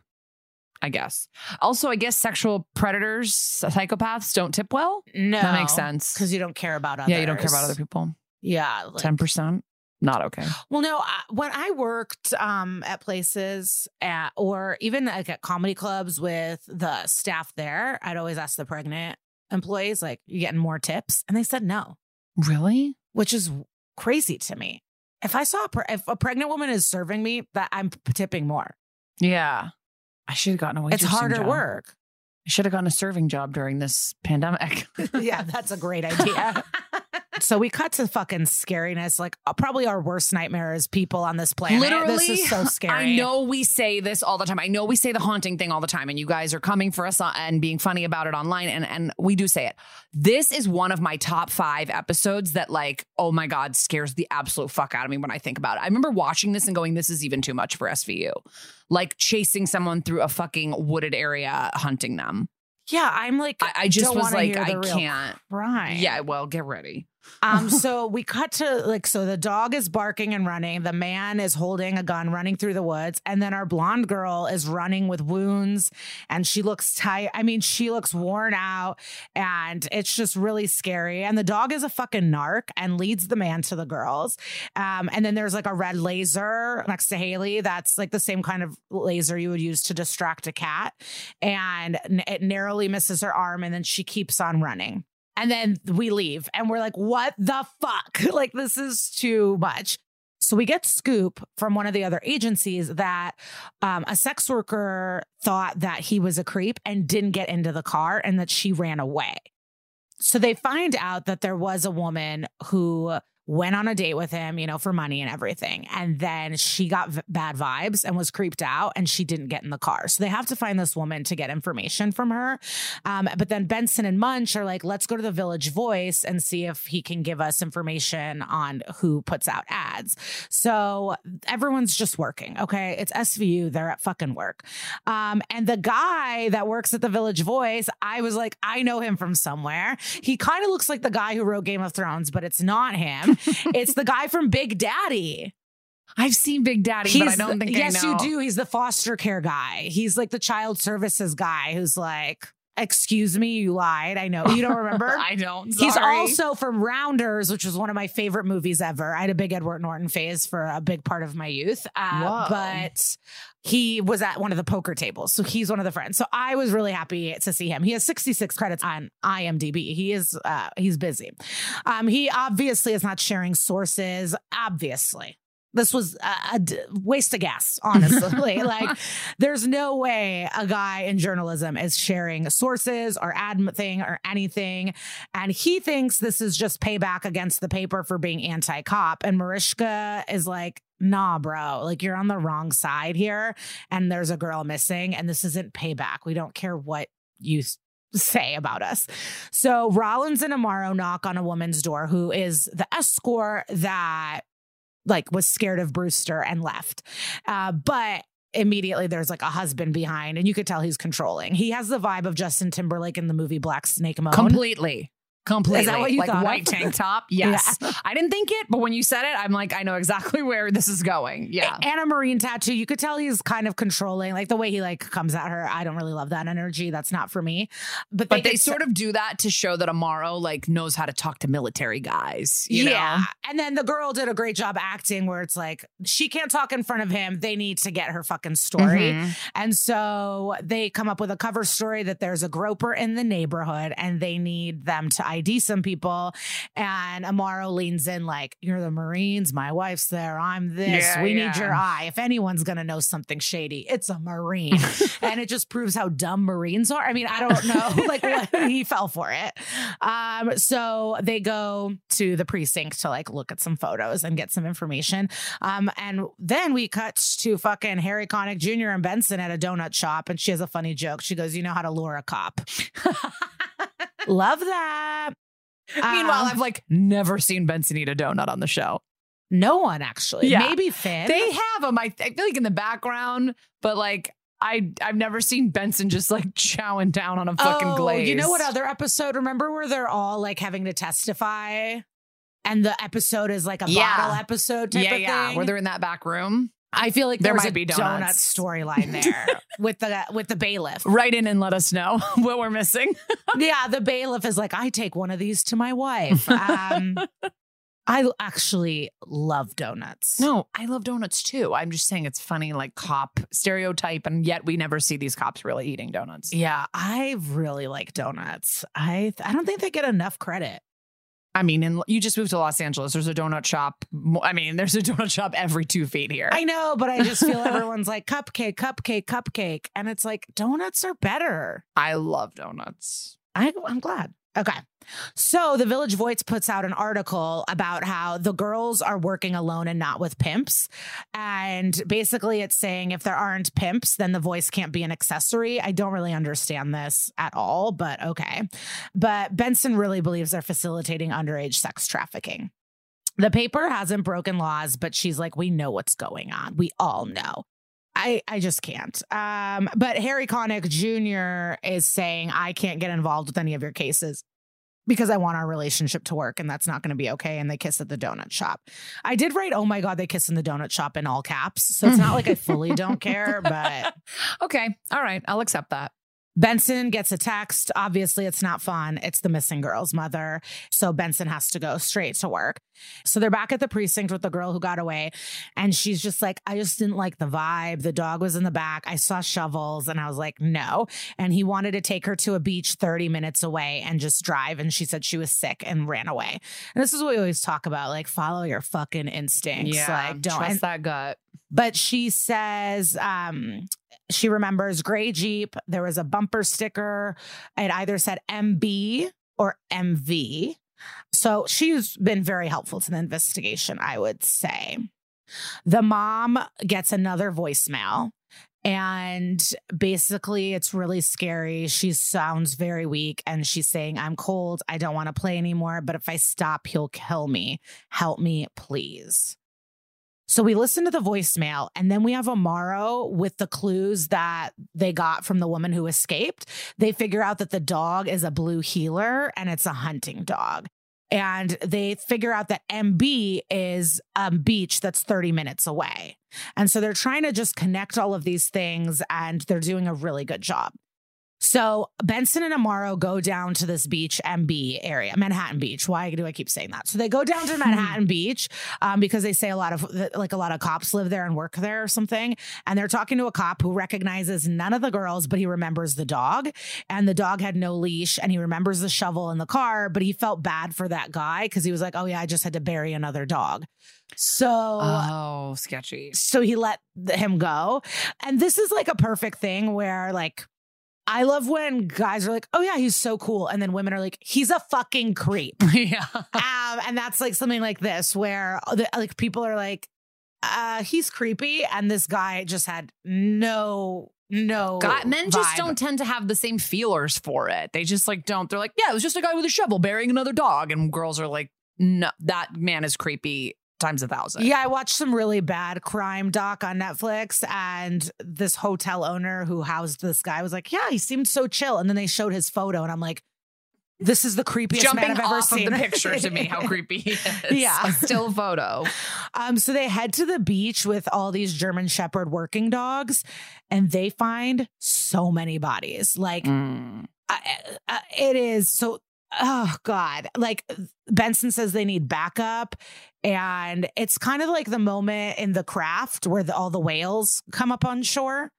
I guess. Also, I guess sexual predators, psychopaths don't tip well. No, That makes sense. because you don't care about others. Yeah, you don't care about other people. Yeah, like- Ten percent, not okay. Well, no, I, when I worked um, at places at, or even like at comedy clubs with the staff there, I'd always ask the pregnant employees, like, you getting more tips? And they said no, Really? which is crazy to me. If I saw, a pre- if a pregnant woman is serving me, that I'm tipping more. Yeah. I should have gotten a it's waitressing harder job. work. I should have gotten a serving job during this pandemic. [LAUGHS] yeah, that's a great idea. [LAUGHS] so we cut to fucking scariness. Like uh, probably our worst nightmare is people on this planet. Literally, this is so [LAUGHS] scary. I know we say this all the time. I know we say the haunting thing all the time, and you guys are coming for us and being funny about it online, and and we do say it. This is one of my top five episodes that, like, oh my god, scares the absolute fuck out of me when I think about it. I remember watching this and going, "This is even too much for SVU." Like chasing someone through a fucking wooded area, hunting them. Yeah, I'm like, I, I just was like, I can't. Right. Yeah, well, get ready. Um, [LAUGHS] so we cut to like, so the dog is barking and running. The man is holding a gun, running through the woods. And then our blonde girl is running with wounds and she looks tired. I mean, she looks worn out and it's just really scary. And the dog is a fucking narc and leads the man to the girls. Um, and then there's like a red laser next to Haley. That's like the same kind of laser you would use to distract a cat. And it narrowly misses her arm and then she keeps on running. And then we leave and we're like, what the fuck? [LAUGHS] like, this is too much. So we get scoop from one of the other agencies that um, a sex worker thought that he was a creep and didn't get into the car and that she ran away. So they find out that there was a woman who went on a date with him, you know, for money and everything. And then she got v- bad vibes and was creeped out and she didn't get in the car. So they have to find this woman to get information from her. Um, but then Benson and Munch are like, let's go to the Village Voice and see if he can give us information on who puts out ads. So everyone's just working. Okay. It's SVU. They're at fucking work. Um, and the guy that works at the Village Voice, I was like, I know him from somewhere. He kind of looks like the guy who wrote Game of Thrones, but it's not him. It's the guy from Big Daddy. I've seen Big Daddy, but I don't think yes, I know. you do. He's the foster care guy. He's like the child services guy who's like, excuse me, you lied. I know. You don't remember? [LAUGHS] I don't. He's also from Rounders, which was one of my favorite movies ever. I had a big Edward Norton phase for a big part of my youth. Uh, but he was at one of the poker tables. So he's one of the friends. So I was really happy to see him. He has 66 credits on IMDb. He is uh he's busy. Um he obviously is not sharing sources, obviously. This was a, a d- waste of gas, honestly. [LAUGHS] like, there's no way a guy in journalism is sharing sources or ad thing or anything. And he thinks this is just payback against the paper for being anti cop. And Mariska is like, nah, bro, like you're on the wrong side here. And there's a girl missing, and this isn't payback. We don't care what you say about us. So Rollins and Amaro knock on a woman's door who is the escort that like was scared of Brewster and left. Uh, but immediately there's like a husband behind, and you could tell he's controlling. He has the vibe of Justin Timberlake in the movie Black Snake Moan. Completely. Completely. Is that what you like thought white of? tank top? [LAUGHS] Yes. I didn't think it, but when you said it, I'm like, I know exactly [LAUGHS] where this is going. Yeah. And a marine tattoo. You could tell he's kind of controlling, like the way he like comes at her. I don't really love that energy. That's not for me. But But they sort of do that to show that Amaro like knows how to talk to military guys. You yeah. Know? And then the girl did a great job acting where it's like she can't talk in front of him. They need to get her fucking story. Mhm. And so they come up with a cover story that there's a groper in the neighborhood and they need them to ID some people. And Amaro leans in like, You're the Marines, my wife's there, I'm this. Yeah, we need your eye. If anyone's gonna know something shady, it's a Marine. [LAUGHS] and it just proves how dumb Marines are. I mean, I don't know. [LAUGHS] like what [LAUGHS] he fell for it. Um, so they go to the precinct to like look at some photos and get some information. Um, and then we cut to fucking Harry Connick Jr. and Benson at a donut shop, and she has a funny joke. She goes, "You know how to lure a cop." Love that. Meanwhile, Um, I've like never seen Benson eat a donut on the show. no one actually. Yeah. Maybe Finn. They have them, I, I feel like in the background, but like I I've never seen Benson just like chowing down on a fucking oh, glaze. You know what other episode? Remember where they're all like having to testify, and the episode is like a Yeah. bottle episode type Yeah, of yeah. thing. Where they're in that back room. I feel like There there might a be donut donuts. storyline there [LAUGHS] with the with the bailiff. Write in and let us know [LAUGHS] what we're missing. [LAUGHS] yeah, the bailiff is like, I take one of these to my wife. Um, I actually love donuts. No, I love donuts too. I'm just saying it's funny, like cop stereotype, and yet we never see these cops really eating donuts. Yeah, I really like donuts. I I don't think they get enough credit. I mean, and you just moved to Los Angeles. There's a donut shop. I mean, there's a [LAUGHS] donut shop every two feet here. I know, but I just feel [LAUGHS] everyone's like cupcake, cupcake, cupcake, and it's like donuts are better. I love donuts. I, I'm glad. Okay. So the Village Voice puts out an article about how the girls are working alone and not with pimps. And basically, it's saying if there aren't pimps, then the voice can't be an accessory. I don't really understand this at all, but okay. But Benson really believes they're facilitating underage sex trafficking. The paper hasn't broken laws, but she's like, we know what's going on. We all know. I, I just can't. Um, but Harry Connick Jr. is saying, I can't get involved with any of your cases because I want our relationship to work and that's not going to be okay. And they kiss at the donut shop. I did write, oh my God, they kiss in the donut shop in all caps. So it's not like I fully don't [LAUGHS] care, but Okay. All right. I'll accept that. Benson gets a text. Obviously, it's not fun. It's the missing girl's mother. So Benson has to go straight to work. So they're back at the precinct with the girl who got away. And she's just like, I just didn't like the vibe. The dog was in the back. I saw shovels and I was like, no. And he wanted to take her to a beach 30 minutes away and just drive. And she said she was sick and ran away. And this is what we always talk about like, follow your fucking instincts. Yeah, like, don't. trust that gut. but she says um she remembers gray jeep there was a bumper sticker it either said mb or mv so she's been very helpful to the investigation i would say. The mom gets another voicemail and basically it's really scary. She sounds very weak and she's saying i'm cold i don't want to play anymore but if i stop he'll kill me. Help me please so we listen to the voicemail, and then we have Amaro with the clues that they got from the woman who escaped. They figure out that the dog is a blue heeler and it's a hunting dog. And they figure out that MB is a beach that's 30 minutes away. And so they're trying to just connect all of these things, and they're doing a really good job. So Benson and Amaro go down to this beach, MB area, Manhattan Beach. Why do I keep saying that? So they go down to [LAUGHS] Manhattan Beach um, because they say a lot of like a lot of cops live there and work there or something. And they're talking to a cop who recognizes none of the girls, but he remembers the dog. And the dog had no leash, and he remembers the shovel in the car, but he felt bad for that guy because he was like, "Oh yeah, I just had to bury another dog." So Oh, sketchy. so he let him go. And this is like a perfect thing where like I love when guys are like, "Oh yeah, he's so cool," and then women are like, "He's a fucking creep." [LAUGHS] yeah. um, and that's like something like this where the, like people are like, uh, "He's creepy," and this guy just had no no. God, men just vibe. don't tend to have the same feelers for it. They just like don't. They're like, yeah, it was just a guy with a shovel burying another dog, and girls are like, no, that man is creepy times a thousand. Yeah, I watched some really bad crime doc on Netflix, and this hotel owner who housed this guy was like, "Yeah, he seemed so chill." And then they showed his photo, and I'm like, "This is the creepiest Jumping man I've ever seen." the picture to me, how [LAUGHS] creepy he is. Yeah. Still photo. [LAUGHS] Um, so they head to the beach with all these German Shepherd working dogs, and they find so many bodies. Like Mm. uh, uh, it is so. Oh God! Like Benson says, they need backup, and it's kind of like the moment in the craft where the, all the whales come up on shore.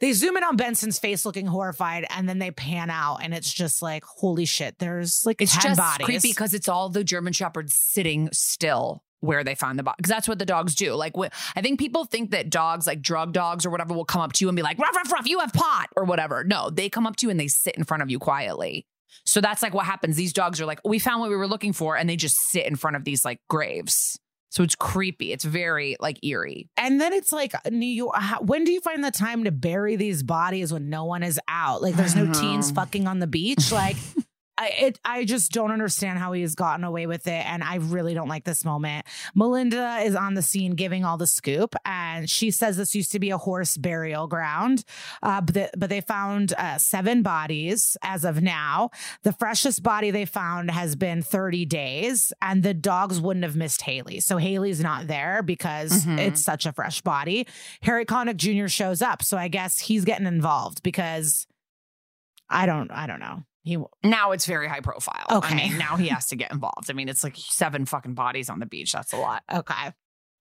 They zoom in on Benson's face, looking horrified, and then they pan out, and it's just like, holy shit! There's like It's ten just bodies. creepy because it's all the German shepherds sitting still where they find the body. Because that's what the dogs do. Like, wh- I think people think that dogs, like drug dogs or whatever, will come up to you and be like, ruff, ruff, ruff, you have pot or whatever. No, they come up to you and they sit in front of you quietly. So that's like what happens. These dogs are like, we found what we were looking for, and they just sit in front of these like graves. So it's creepy. It's very like eerie. And then it's like New York. how- When do you find the time to bury these bodies when no one is out? Like there's no teens mm-hmm. fucking on the beach. Like [LAUGHS] I, it, I just don't understand how he has gotten away with it, and I really don't like this moment. Melinda is on the scene giving all the scoop, and she says this used to be a horse burial ground, uh, but, the, but they found uh, seven bodies as of now. The freshest body they found has been 30 days, and the dogs wouldn't have missed Haley. So Haley's not there because Mhm. it's such a fresh body. Harry Connick Jr. shows up, so I guess he's getting involved because I don't, I don't know. He Now it's very high profile. I Okay. mean, now he has to get involved. I mean, it's like seven fucking bodies on the beach. That's a lot. okay.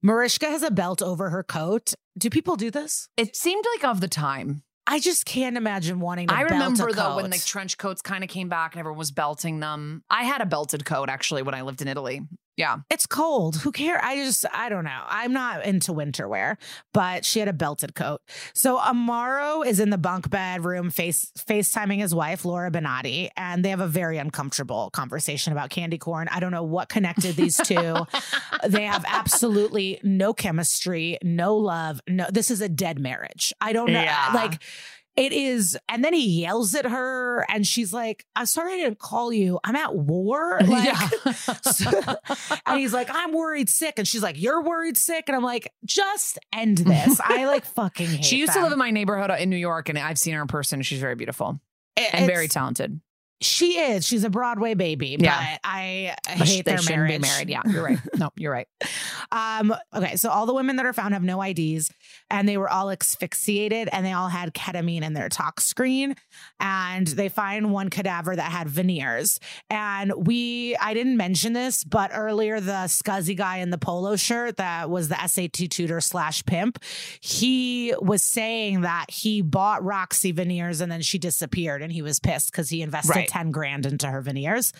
Mariska has a belt over her coat. Do people do this? It seemed like of the time. I just can't imagine wanting to. I remember though when the trench coats kind of came back and everyone was belting them. I had a belted coat actually when I lived in Italy. Yeah. it's cold. Who care? I just, I don't know. I'm not into winter wear, but she had a belted coat. So Amaro is in the bunk bed room, face FaceTiming his wife, Laura Benanti, and they have a very uncomfortable conversation about candy corn. I don't know what connected these two. [LAUGHS] they have absolutely no chemistry, no love. No, this is a dead marriage. I don't know. Yeah. Like, it is, and then he yells at her, and she's like, "I'm sorry I didn't call you. I'm at war." [LAUGHS] Like, [LAUGHS] so- and he's like, I'm worried sick. And she's like, You're worried sick. And I'm like, just end this. I like fucking [LAUGHS] hate She used them. to live in my neighborhood in New York and I've seen her in person. She's very beautiful It- and very talented. She is. She's a Broadway baby. Yeah. But I But hate they their shouldn't marriage. be married. Yeah, [LAUGHS] you're right. No, you're right. Um, okay, so all the women that are found have no IDs and they were all asphyxiated and they all had ketamine in their tox screen. And they find one cadaver that had veneers. And we, I didn't mention this, but earlier the scuzzy guy in the polo shirt that was the SAT tutor slash pimp, he was saying that he bought Roxy veneers and then she disappeared and he was pissed because he invested Right. 10 grand into her veneers.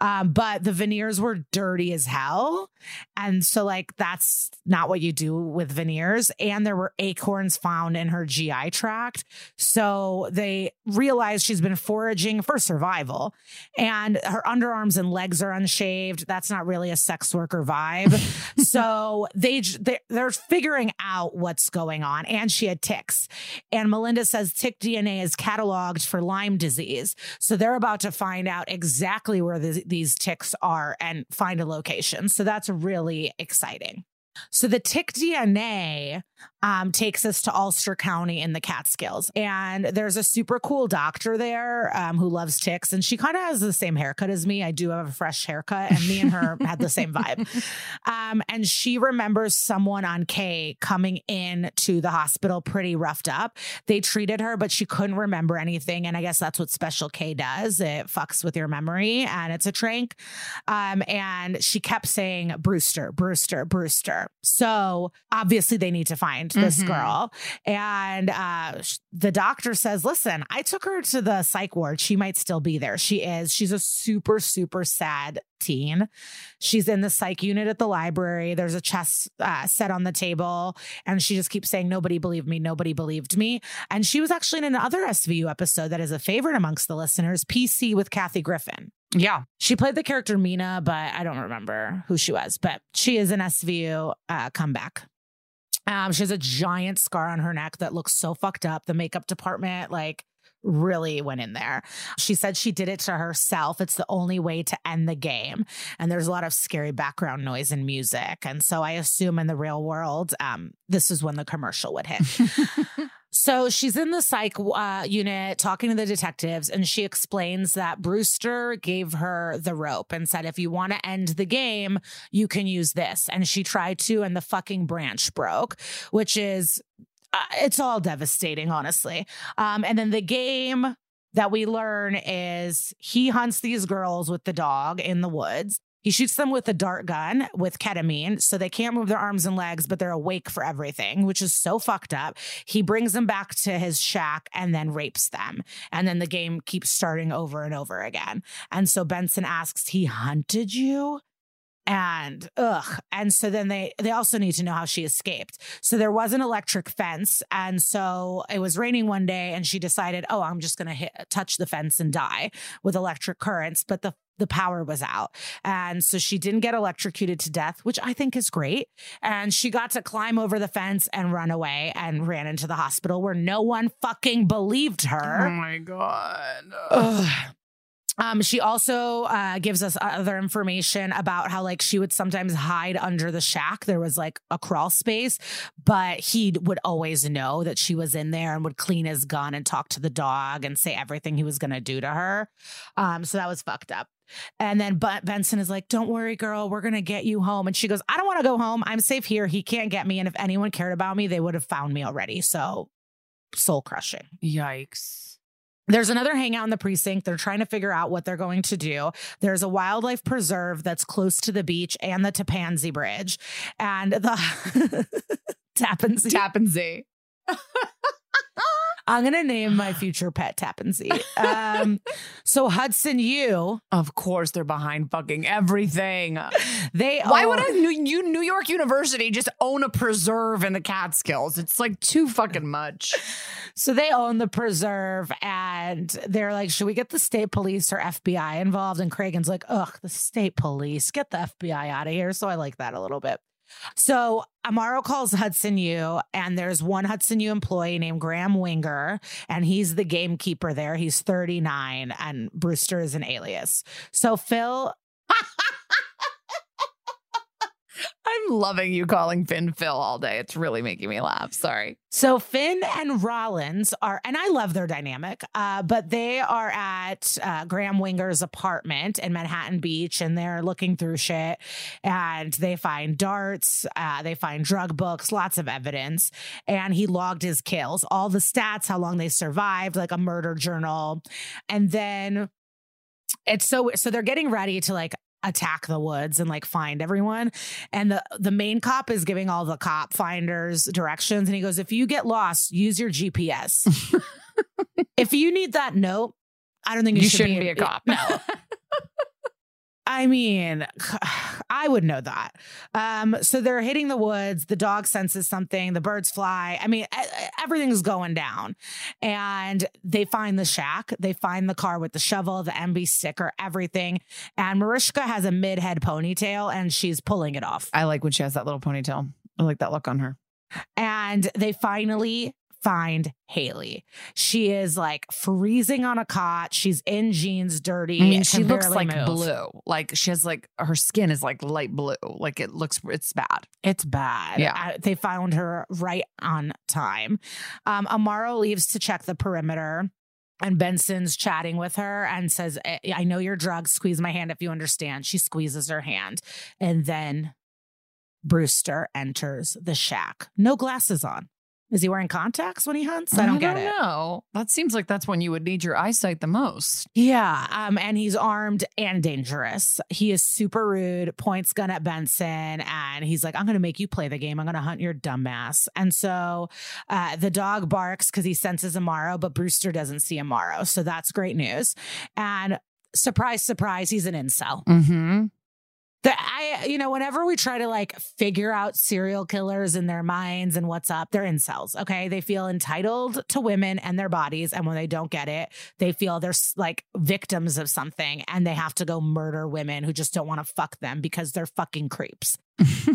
Um, but the veneers were dirty as hell. And so, like, that's not what you do with veneers. And there were acorns found in her GI tract. So they realized she's been foraging for survival. And her underarms and legs are unshaved. That's not really a sex worker vibe. [LAUGHS] so they, they they're figuring out what's going on. And she had ticks. And Melinda says tick DNA is cataloged for Lyme disease. So they're about to find out exactly where the, these ticks are and find a location. So that's really exciting. So the tick DNA um, takes us to Ulster County in the Catskills, and there's a super cool doctor there um, who loves ticks, and she kind of has the same haircut as me. I do have a fresh haircut, and me and her [LAUGHS] had the same vibe. Um, and she remembers someone on K coming in to the hospital pretty roughed up. They treated her, but she couldn't remember anything, and I guess that's what Special K does. It fucks with your memory, and it's a trank. Um, and she kept saying Brewster, Brewster, Brewster. So obviously they need to find this Mhm. girl. And uh, the doctor says, listen, I took her to the psych ward. She might still be there. She is. She's a super, super sad teen. She's in the psych unit at the library. There's a chess uh, set on the table. And she just keeps saying, nobody believed me. Nobody believed me. And she was actually in another SVU episode that is a favorite amongst the listeners, PC with Kathy Griffin. Yeah. She played the character Mina, but I don't remember who she was. But she is an SVU uh, comeback. Um, she has a giant scar on her neck that looks so fucked up. The makeup department like really went in there. She said she did it to herself. It's the only way to end the game. And there's a lot of scary background noise and music. And so I assume in the real world, um, this is when the commercial would hit. [LAUGHS] So she's in the psych uh, unit talking to the detectives, and she explains that Brewster gave her the rope and said, if you want to end the game, you can use this. And she tried to, and the fucking branch broke, which is, uh, it's all devastating, honestly. Um, and then the game that we learn is he hunts these girls with the dog in the woods. He shoots them with a dart gun with ketamine, so they can't move their arms and legs, but they're awake for everything, which is so fucked up. He brings them back to his shack and then rapes them. And then the game keeps starting over and over again. And so Benson asks, He hunted you? and ugh and so then they they also need to know how she escaped so there was an electric fence and so it was raining one day and she decided oh i'm just going to touch the fence and die with electric currents but the the power was out. And so she didn't get electrocuted to death, which I think is great. And she got to climb over the fence and run away and ran into the hospital where no one fucking believed her. Oh my God. Ugh. Um, she also uh, gives us other information about how like she would sometimes hide under the shack. There was like a crawl space, but he would always know that she was in there and would clean his gun and talk to the dog and say everything he was going to do to her. Um, so that was fucked up. And then Benson is like, Don't worry, girl, we're going to get you home. And she goes, I don't want to go home. I'm safe here. He can't get me. And if anyone cared about me, they would have found me already. So soul crushing. Yikes. There's another hangout in the precinct. They're trying to figure out what they're going to do. There's a wildlife preserve that's close to the beach and the Tappan Zee Bridge. And the [LAUGHS] Tappan Zee. [LAUGHS] I'm gonna name my future pet Tappan Zee. Um, [LAUGHS] so Hudson U. Of course, they're behind fucking everything. They why own- would a New, New York University just own a preserve in the Catskills? It's like too fucking much. So they own the preserve, and they're like, "Should we get the state police or FBI involved?" And Cragen's like, "Ugh, the state police, get the FBI out of here." So I like that a little bit. So Amaro calls Hudson U, and there's one Hudson U employee named Graham Winger, and he's the gamekeeper there. He's 39, and Brewster is an alias. So Phil. I'm loving you calling Finn Phil all day. It's really making me laugh. Sorry. So Finn and Rollins are, and I love their dynamic, uh, but they are at uh, Graham Winger's apartment in Manhattan Beach, and they're looking through shit, and they find darts, uh, they find drug books, lots of evidence, and he logged his kills, all the stats, how long they survived, like a murder journal, and then it's so so they're getting ready to like attack the woods and like find everyone. And the the main cop is giving all the cop finders directions and he goes if you get lost, use your GPS. [LAUGHS] if you need that note, I don't think you, You should shouldn't be a cop. [LAUGHS] No. I mean, [SIGHS] I would know that. Um, so they're hitting the woods. The dog senses something. The birds fly. I mean, everything's going down. And they find the shack. They find the car with the shovel, the MB sticker, everything. And Mariska has a mid head ponytail and she's pulling it off. I like when she has that little ponytail. I like that look on her. And they finally find Haley. She is like freezing on a cot. She's in jeans, dirty. I mean, she looks like move. blue. Like she has like her skin is like light blue. Like it looks, it's bad. It's bad. Yeah. Uh, they found her right on time. Um, Amaro leaves to check the perimeter. And Benson's chatting with her and says, I I know you're drugged. Squeeze my hand if you understand. She squeezes her hand. And then Brewster enters the shack. No glasses on. Is he wearing contacts when he hunts? I don't get it. know. That seems like that's when you would need your eyesight the most. Yeah. Um, and he's armed and dangerous. He is super rude, points gun at Benson, and he's like, I'm gonna make you play the game. I'm gonna hunt your dumbass. And so uh, the dog barks because he senses Amaro, but Brewster doesn't see Amaro. So that's great news. And surprise, surprise, he's an incel. Mm-hmm. The, I, you know, whenever we try to like figure out serial killers in their minds and what's up, they're incels. Okay. They feel entitled to women and their bodies. And when they don't get it, they feel they're like victims of something and they have to go murder women who just don't want to fuck them because they're fucking creeps.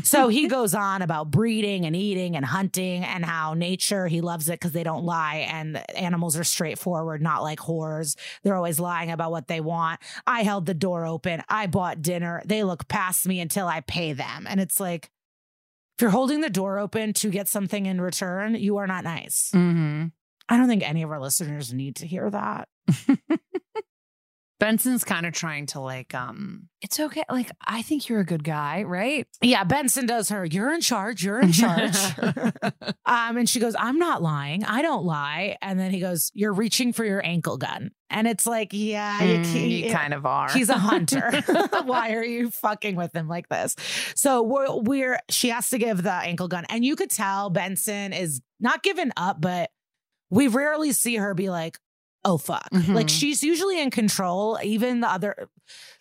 So he goes on about breeding and eating and hunting and how nature, he loves it because they don't lie and animals are straightforward, not like whores. They're always lying about what they want. I held the door open. I bought dinner. They look past me until I pay them. And it's like, if you're holding the door open to get something in return, you are not nice. Mm-hmm. I don't think any of our listeners need to hear that. [LAUGHS] Benson's kind of trying to like, um, it's okay. Like, I think you're a good guy, right? Yeah, Benson does her, you're in charge, you're in charge. [LAUGHS] [LAUGHS] um, and she goes, I'm not lying. I don't lie. And then he goes, You're reaching for your ankle gun. And it's like, yeah, you, Mm, can't- you kind of are. He's a hunter. [LAUGHS] Why are you fucking with him like this? So we're, we're she has to give the ankle gun, and you could tell Benson is not giving up, but we rarely see her be like, "Oh fuck!" Mhm. Like she's usually in control. Even the other,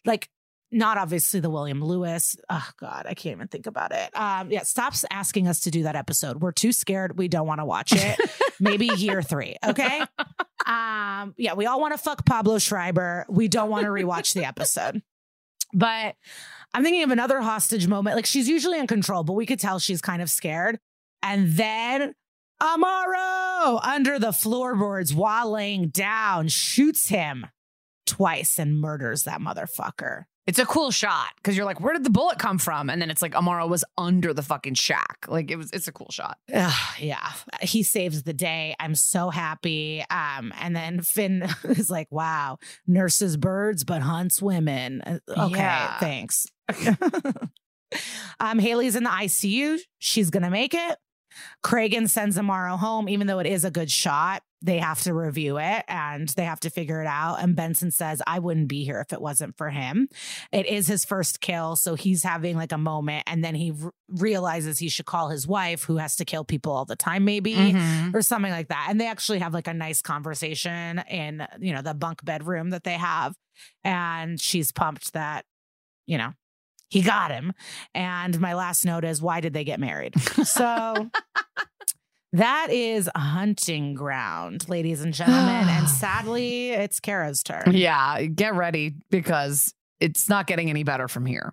like. Not obviously the William Lewis. Oh God, I can't even think about it. Um, yeah, stops asking us to do that episode. We're too scared. We don't want to watch it. Maybe year [LAUGHS] three. Okay. [LAUGHS] Um, yeah, we all want to fuck Pablo Schreiber. We don't want to rewatch the episode. But I'm thinking of another hostage moment. Like she's usually in control, but we could tell she's kind of scared. And then Amaro under the floorboards while laying down shoots him twice and murders that motherfucker. It's a cool shot because you're like, where did the bullet come from? And then it's like Amaro was under the fucking shack. Like it was, it's a cool shot. Ugh, yeah, he saves the day. I'm so happy. Um, and then Finn [LAUGHS] is like, "Wow, nurses birds but hunts women." Uh, Okay, Yeah. thanks. [LAUGHS] um, Haley's in the ICU. She's gonna make it. Cragen sends Amaro home, even though it is a good shot. They have to review it and they have to figure it out. And Benson says, I wouldn't be here if it wasn't for him. It is his first kill. So he's having like a moment. And then he r- realizes he should call his wife, who has to kill people all the time, maybe, Mhm. or something like that. And they actually have like a nice conversation in, you know, the bunk bedroom that they have. And she's pumped that, you know, he got him. And my last note is, why did they get married? So. [LAUGHS] That is a hunting ground, ladies and gentlemen. and [SIGHS] sadly, it's Kara's turn. Yeah, get ready because it's not getting any better from here.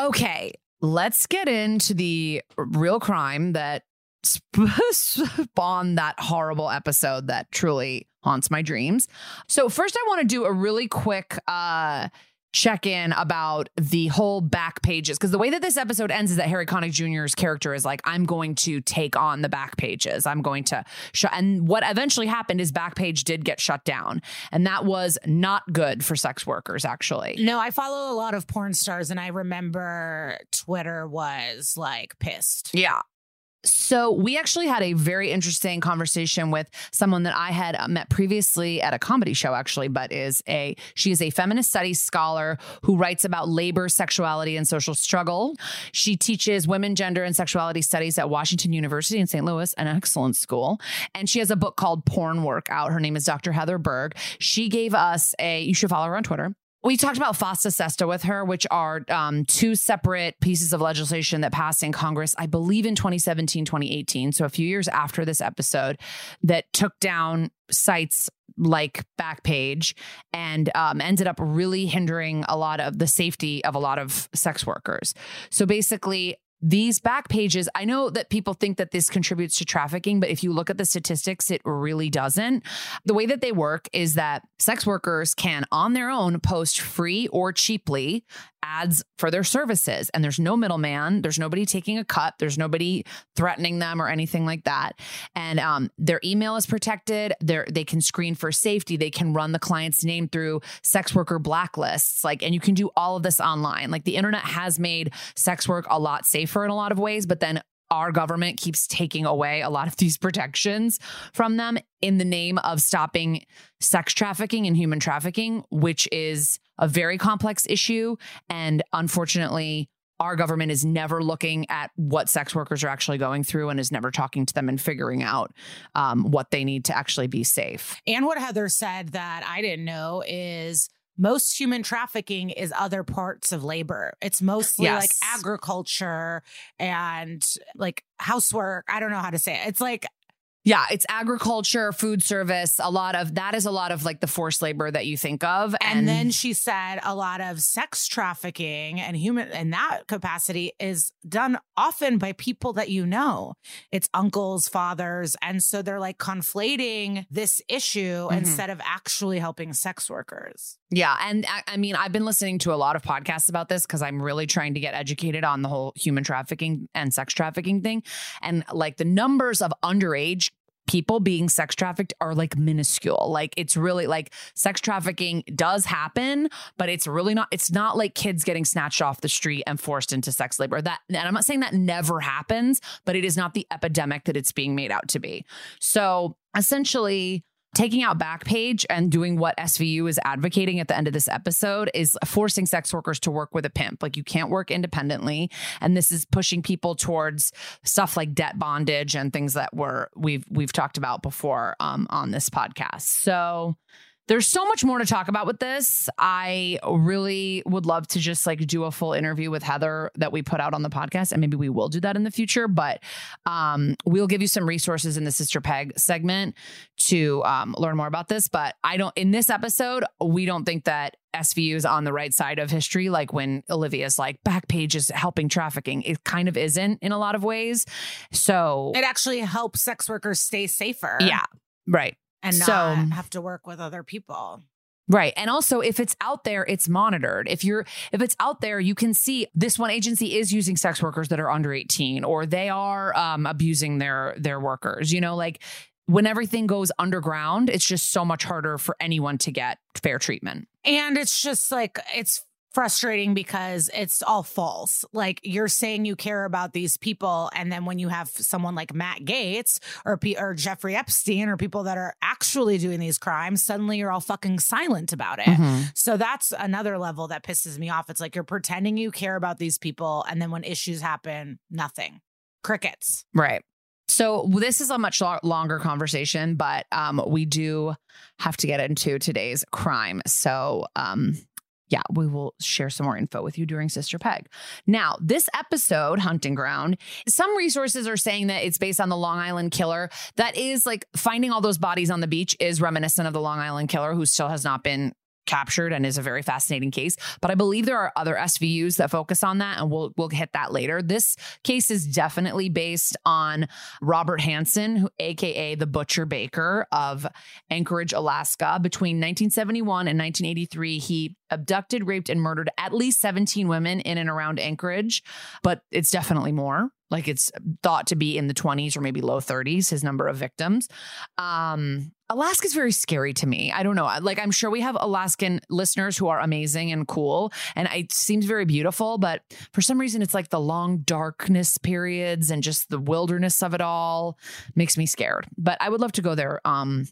Okay, let's get into the real crime that [LAUGHS] spawned that horrible episode that truly haunts my dreams. So, first, I want to do a really quick uh, check in about the whole back pages because the way that this episode ends is that Harry Connick Jr.'s character is like, I'm going to take on the back pages. I'm going to shut. And what eventually happened is Backpage did get shut down. And that was not good for sex workers, actually. No, I follow a lot of porn stars, and I remember Twitter was like pissed. Yeah. So we actually had a very interesting conversation with someone that I had uh, met previously at a comedy show actually but is a she is a feminist studies scholar who writes about labor, sexuality and social struggle. She teaches women, gender and sexuality studies at Washington University in St. Louis, an excellent school, and she has a book called Porn Work out. Her name is Dr. Heather Berg. She gave us a you should follow her on Twitter we talked about FOSTA SESTA with her, which are um, two separate pieces of legislation that passed in Congress, I believe in 2017, 2018. So a few years after this episode, that took down sites like Backpage and um, ended up really hindering a lot of the safety of a lot of sex workers. So basically, these back pages, I know that people think that this contributes to trafficking, but if you look at the statistics, it really doesn't. The way that they work is that sex workers can, on their own, post free or cheaply ads for their services. And there's no middleman. There's nobody taking a cut. There's nobody threatening them or anything like that. And um, their email is protected. They they can screen for safety. They can run the client's name through sex worker blacklists. Like and you can do all of this online. Like the internet has made sex work a lot safer in a lot of ways but then our government keeps taking away a lot of [LAUGHS] these protections from them in the name of stopping sex trafficking and human trafficking, which is a very complex issue. And unfortunately, our government is never looking at what sex workers are actually going through and is never talking to them and figuring out um, what they need to actually be safe. And what Heather said that I didn't know is most human trafficking is other parts of labor. It's mostly Yes. like agriculture and like housework. I don't know how to say it. It's like Yeah, it's agriculture, food service, a lot of that is a lot of like the forced labor that you think of. And, then she said a lot of sex trafficking and human in that capacity is done often by people that you know. It's uncles, fathers. And so they're like conflating this issue Mhm. instead of actually helping sex workers. Yeah. And I, I mean, I've been listening to a lot of podcasts about this because I'm really trying to get educated on the whole human trafficking and sex trafficking thing. And like the numbers of underage people being sex trafficked are like minuscule. Like it's really like sex trafficking does happen, but it's really not, it's not like kids getting snatched off the street and forced into sex labor. That, and I'm not saying that never happens, but it is not the epidemic that it's being made out to be. So essentially, taking out Backpage and doing what SVU is advocating at the end of this episode is forcing sex workers to work with a pimp. Like you can't work independently, and this is pushing people towards stuff like debt bondage and things that were we've we've talked about before um, on this podcast. So. There's so much more to talk about with this. I really would love to just like do a full interview with Heather that we put out on the podcast, and maybe we will do that in the future. But um, we'll give you some resources in the Sister Peg segment to um, learn more about this. But I don't, in this episode, we don't think that SVU is on the right side of history. Like when Olivia's like, Backpage is helping trafficking. It kind of isn't in a lot of ways. So, It actually helps sex workers stay safer. yeah, right. And not So- have to work with other people. Right. And also if it's out there, it's monitored. If you're if it's out there, you can see this one agency is using sex workers that are under 18 or they are um, abusing their their workers. You know, like when everything goes underground, it's just so much harder for anyone to get fair treatment. And it's just like, it's frustrating because it's all false. Like you're saying you care about these people. And then when you have someone like Matt Gaetz or, P- or Jeffrey Epstein or people that are actually doing these crimes, suddenly you're all fucking silent about it. Mm-hmm. So that's another level that pisses me off. It's like you're pretending you care about these people. And then when issues happen, nothing. Crickets. Right. So this is a much lo- longer conversation, but um, we do have to get into today's crime. So um, yeah, we will share some more info with you during Sister Peg. Now, this episode, Hunting Ground, some resources are saying that it's based on the Long Island killer. That is like finding all those bodies on the beach is reminiscent of the Long Island killer who still has not been captured and is a very fascinating case. But I believe there are other SVUs that focus on that, and we'll we'll hit that later. This case is definitely based on Robert Hansen, who aka the Butcher Baker of Anchorage, Alaska. Between 1971 and 1983, he abducted, raped, and murdered at least 17 women in and around Anchorage, but it's definitely more. Like it's thought to be in the 20s or maybe low 30s, his number of victims. Um, Alaska's very scary to me. I don't know. Like, I'm sure we have Alaskan listeners who are amazing and cool, and it seems very beautiful. But for some reason, it's like the long darkness periods and just the wilderness of it all makes me scared. But I would love to go there. Um,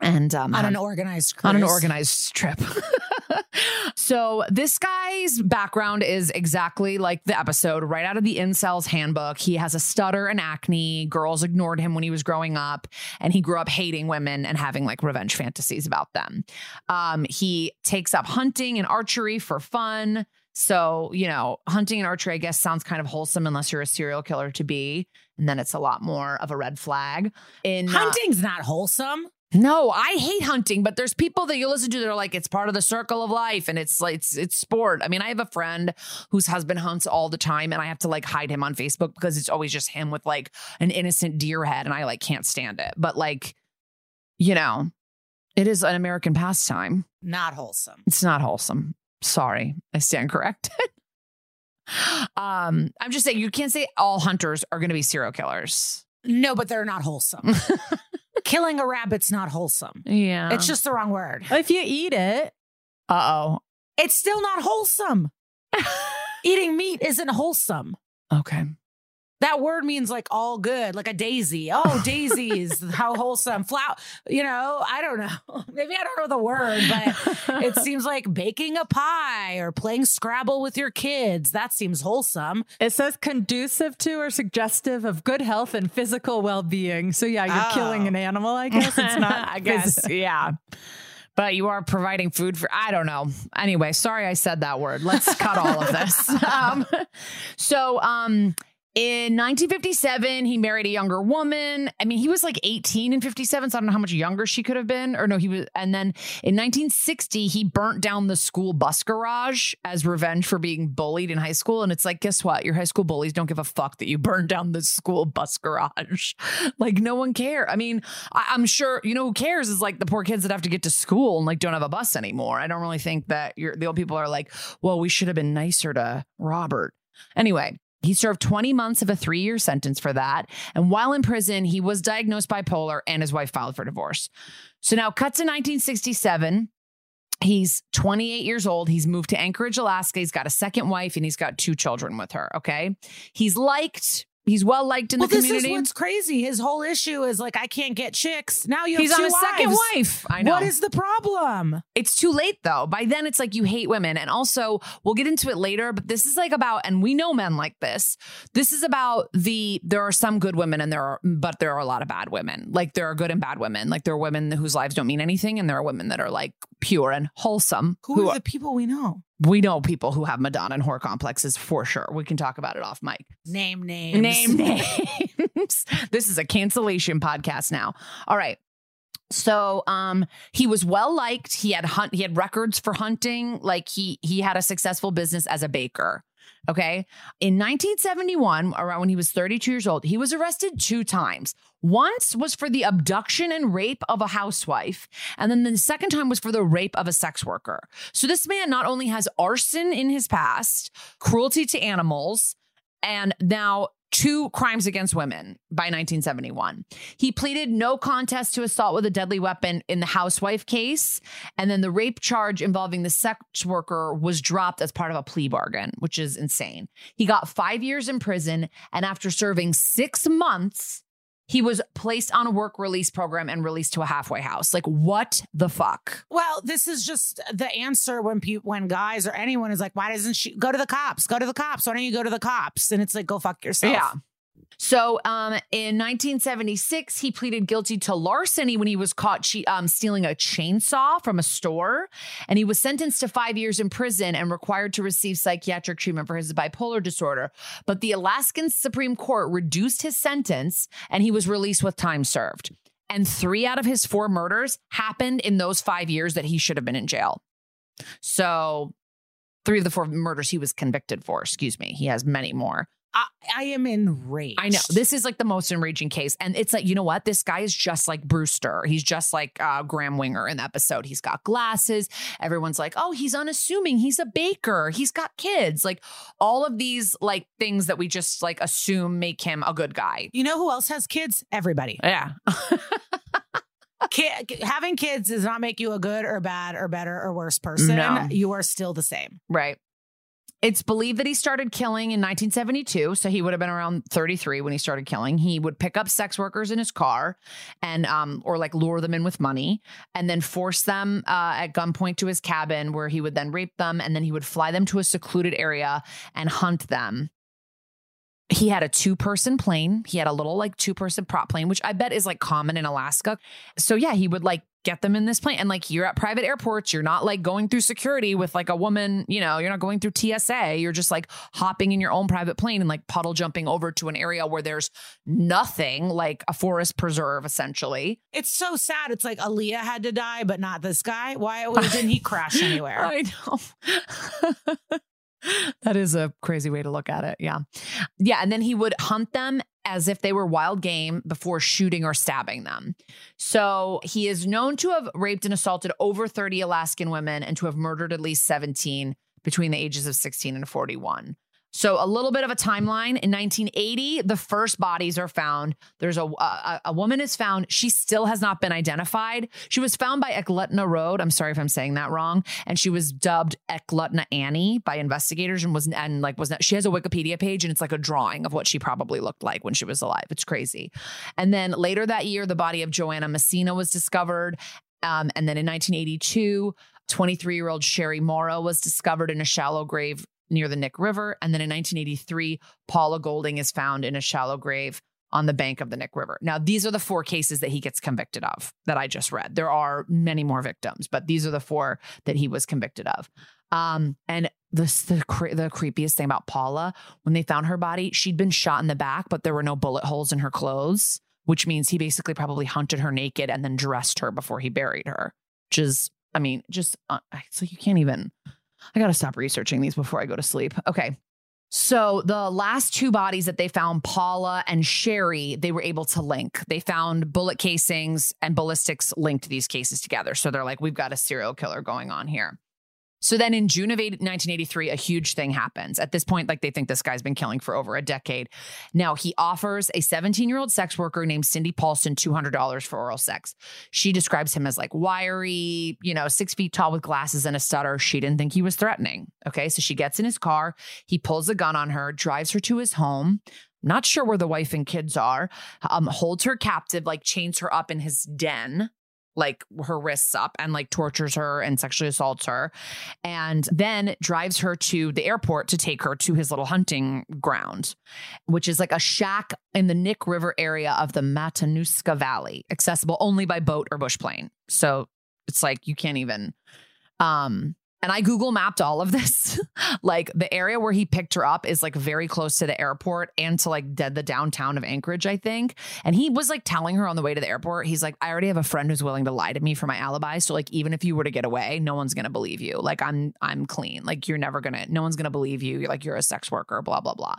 and um, On an organized on an organized trip. [LAUGHS] [LAUGHS] so this guy's background is exactly like the episode right out of the incels handbook. He has a stutter and acne. Girls ignored him when he was growing up, and he grew up hating women and having like revenge fantasies about them. Um, he takes up hunting and archery for fun. So, you know, hunting and archery, I guess, sounds kind of wholesome unless you're a serial killer to be. And then it's a lot more of a red flag. In uh, Hunting's not wholesome. No, I hate hunting, but there's people that you listen to that are like, it's part of the circle of life and it's like, it's, it's sport. I mean, I have a friend whose husband hunts all the time and I have to like hide him on Facebook because it's always just him with like an innocent deer head and I like can't stand it. But like, you know, it is an American pastime. Not wholesome. It's not wholesome. Sorry, I stand corrected. [LAUGHS] um, I'm just saying you can't say all hunters are going to be serial killers. No, but they're not wholesome. [LAUGHS] Killing a rabbit's not wholesome. Yeah, It's just the wrong word. If you eat it, uh oh. It's still not wholesome. [LAUGHS] Eating meat isn't wholesome. Okay. That word means like all good, like a daisy. Oh, daisies, [LAUGHS] how wholesome. Flower, you know, I don't know. [LAUGHS] Maybe I don't know the word, but it [LAUGHS] seems like baking a pie or playing Scrabble with your kids. That seems wholesome. it says conducive to or suggestive of good health and physical well being. So, yeah, you're Oh. killing an animal, I guess. It's not. I guess. yeah. But you are providing food for, I don't know. Anyway, sorry I said that word. Let's cut all of this. Um, so, um, in 1957, he married a younger woman. I mean, he was like 18 in 57, so I don't know how much younger she could have been. Or no, he was. And then in 1960, he burnt down the school bus garage as revenge for being bullied in high school. And it's like, guess what? Your high school bullies don't give a fuck that you burned down the school bus garage. [LAUGHS] like, no one care. I mean, I, I'm sure you know who cares is like the poor kids that have to get to school and like don't have a bus anymore. I don't really think that the old people are like, well, we should have been nicer to Robert. Anyway, he served 20 months of a three year sentence for that. And while in prison, he was diagnosed bipolar and his wife filed for divorce. So now, cut to 1967. He's 28 years old. He's moved to Anchorage, Alaska. He's got a second wife and he's got two children with her. Okay. He's liked, he's well liked in well, the this community. is what's crazy. His whole issue is like, I can't get chicks. Now you have He's on two a second wife. I know. What is the problem? It's too late though. By then, it's like you hate women. And also, we'll get into it later, but this is like about, and we know men like this. This is about the, there are some good women and there are, but there are a lot of bad women. Like there are good and bad women. Like there are women whose lives don't mean anything. And there are women that are like pure and wholesome. Who, are the people we know? We know people who have Madonna and whore complexes for sure. We can talk about it off mic. Name names. Name [LAUGHS] names. this is a cancellation podcast now. All right. So um he was well liked. He had hunt he had records for hunting. Like he he had a successful business as a baker. Okay. In 1971, around when he was 32 years old, he was arrested two times. Once was for the abduction and rape of a housewife, and then the second time was for the rape of a sex worker. So this man not only has arson in his past, cruelty to animals, and now two crimes against women by 1971. He pleaded no contest to assault with a deadly weapon in the housewife case. And then the rape charge involving the sex worker was dropped as part of a plea bargain, which is insane. He got five years in prison. And after serving six months, he was placed on a work release program and released to a halfway house. Like, what the fuck? Well, this is just the answer when people, when guys or anyone is like, "Why doesn't she go to the cops? Go to the cops. Why don't you go to the cops?" And it's like, "Go fuck yourself." Yeah. So, um, in 1976, he pleaded guilty to larceny when he was caught che- um, stealing a chainsaw from a store, and he was sentenced to five years in prison and required to receive psychiatric treatment for his bipolar disorder. But the Alaskan Supreme Court reduced his sentence, and he was released with time served. And three out of his four murders happened in those five years that he should have been in jail. So, three of the four murders he was convicted for. Excuse me. He has many more. I, I am enraged. I know this is like the most enraging case, and it's like you know what? This guy is just like Brewster. He's just like uh, Graham Winger in the episode. He's got glasses. Everyone's like, oh, he's unassuming. He's a baker. He's got kids. Like all of these like things that we just like assume make him a good guy. You know who else has kids? Everybody. Yeah. [LAUGHS] Ki- having kids does not make you a good or bad or better or worse person. No. You are still the same. Right. It's believed that he started killing in 1972. So he would have been around 33 when he started killing. He would pick up sex workers in his car and, um, or like lure them in with money and then force them uh, at gunpoint to his cabin where he would then rape them. And then he would fly them to a secluded area and hunt them. He had a two person plane. He had a little like two person prop plane, which I bet is like common in Alaska. So yeah, he would like get them in this plane. And like you're at private airports, you're not like going through security with like a woman, you know, you're not going through TSA. You're just like hopping in your own private plane and like puddle jumping over to an area where there's nothing like a forest preserve essentially. It's so sad. It's like Aaliyah had to die, but not this guy. Why [LAUGHS] didn't he crash [LAUGHS] anywhere? I know. [LAUGHS] that is a crazy way to look at it. Yeah. Yeah. And then he would hunt them as if they were wild game before shooting or stabbing them. So he is known to have raped and assaulted over 30 Alaskan women and to have murdered at least 17 between the ages of 16 and 41. So a little bit of a timeline. In 1980, the first bodies are found. There's a, a a woman is found. She still has not been identified. She was found by Eklutna Road. I'm sorry if I'm saying that wrong. And she was dubbed Eklutna Annie by investigators and was and like was not, she has a Wikipedia page and it's like a drawing of what she probably looked like when she was alive. It's crazy. And then later that year, the body of Joanna Messina was discovered. Um, and then in 1982, 23 year old Sherry Morrow was discovered in a shallow grave near the Knik River. And then in 1983, Paula Golding is found in a shallow grave on the bank of the Knik River. Now, these are the four cases that he gets convicted of that I just read. There are many more victims, but these are the four that he was convicted of. Um, and this the the creepiest thing about Paula when they found her body, she'd been shot in the back, but there were no bullet holes in her clothes, which means he basically probably hunted her naked and then dressed her before he buried her. Which is, I mean, just uh, so you can't even. I got to stop researching these before I go to sleep. Okay. So the last two bodies that they found, Paula and Sherry, they were able to link. They found bullet casings and ballistics linked these cases together. So they're like, we've got a serial killer going on here. So then in June of 1983, a huge thing happens. At this point, like they think this guy's been killing for over a decade. Now he offers a 17 year old sex worker named Cindy Paulson $200 for oral sex. She describes him as like wiry, you know, six feet tall with glasses and a stutter. She didn't think he was threatening. Okay. So she gets in his car. He pulls a gun on her, drives her to his home. Not sure where the wife and kids are. Um, holds her captive, like chains her up in his den like her wrists up and like tortures her and sexually assaults her and then drives her to the airport to take her to his little hunting ground which is like a shack in the Knik River area of the Matanuska Valley accessible only by boat or bush plane. So it's like you can't even um and I Google mapped all of this. [LAUGHS] like the area where he picked her up is like very close to the airport and to like dead the downtown of Anchorage, I think. And he was like telling her on the way to the airport, he's like, I already have a friend who's willing to lie to me for my alibi. So like even if you were to get away, no one's gonna believe you. Like I'm I'm clean. Like you're never gonna, no one's gonna believe you. You're Like you're a sex worker, blah, blah, blah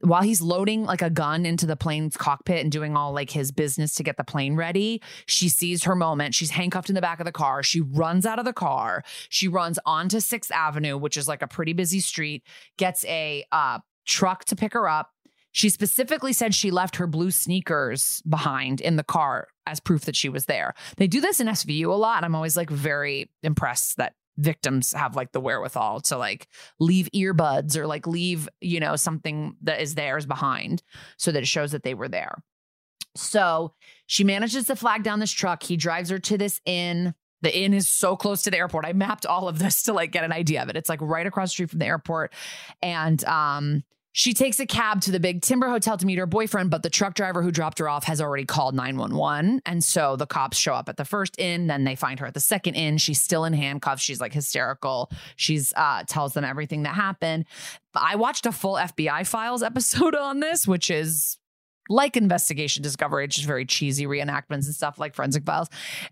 while he's loading like a gun into the plane's cockpit and doing all like his business to get the plane ready, she sees her moment. She's handcuffed in the back of the car. She runs out of the car. She runs onto 6th Avenue, which is like a pretty busy street, gets a uh, truck to pick her up. She specifically said she left her blue sneakers behind in the car as proof that she was there. They do this in SVU a lot. I'm always like very impressed that victims have like the wherewithal to like leave earbuds or like leave, you know, something that is theirs behind so that it shows that they were there. So she manages to flag down this truck. He drives her to this inn. The inn is so close to the airport. I mapped all of this to like get an idea of it. It's like right across the street from the airport. And um she takes a cab to the big timber hotel to meet her boyfriend, but the truck driver who dropped her off has already called 911. And so the cops show up at the first inn, then they find her at the second inn. She's still in handcuffs. She's like hysterical. She's uh tells them everything that happened. I watched a full FBI files episode [LAUGHS] on this, which is like investigation discovery, it's just very cheesy reenactments and stuff like forensic files.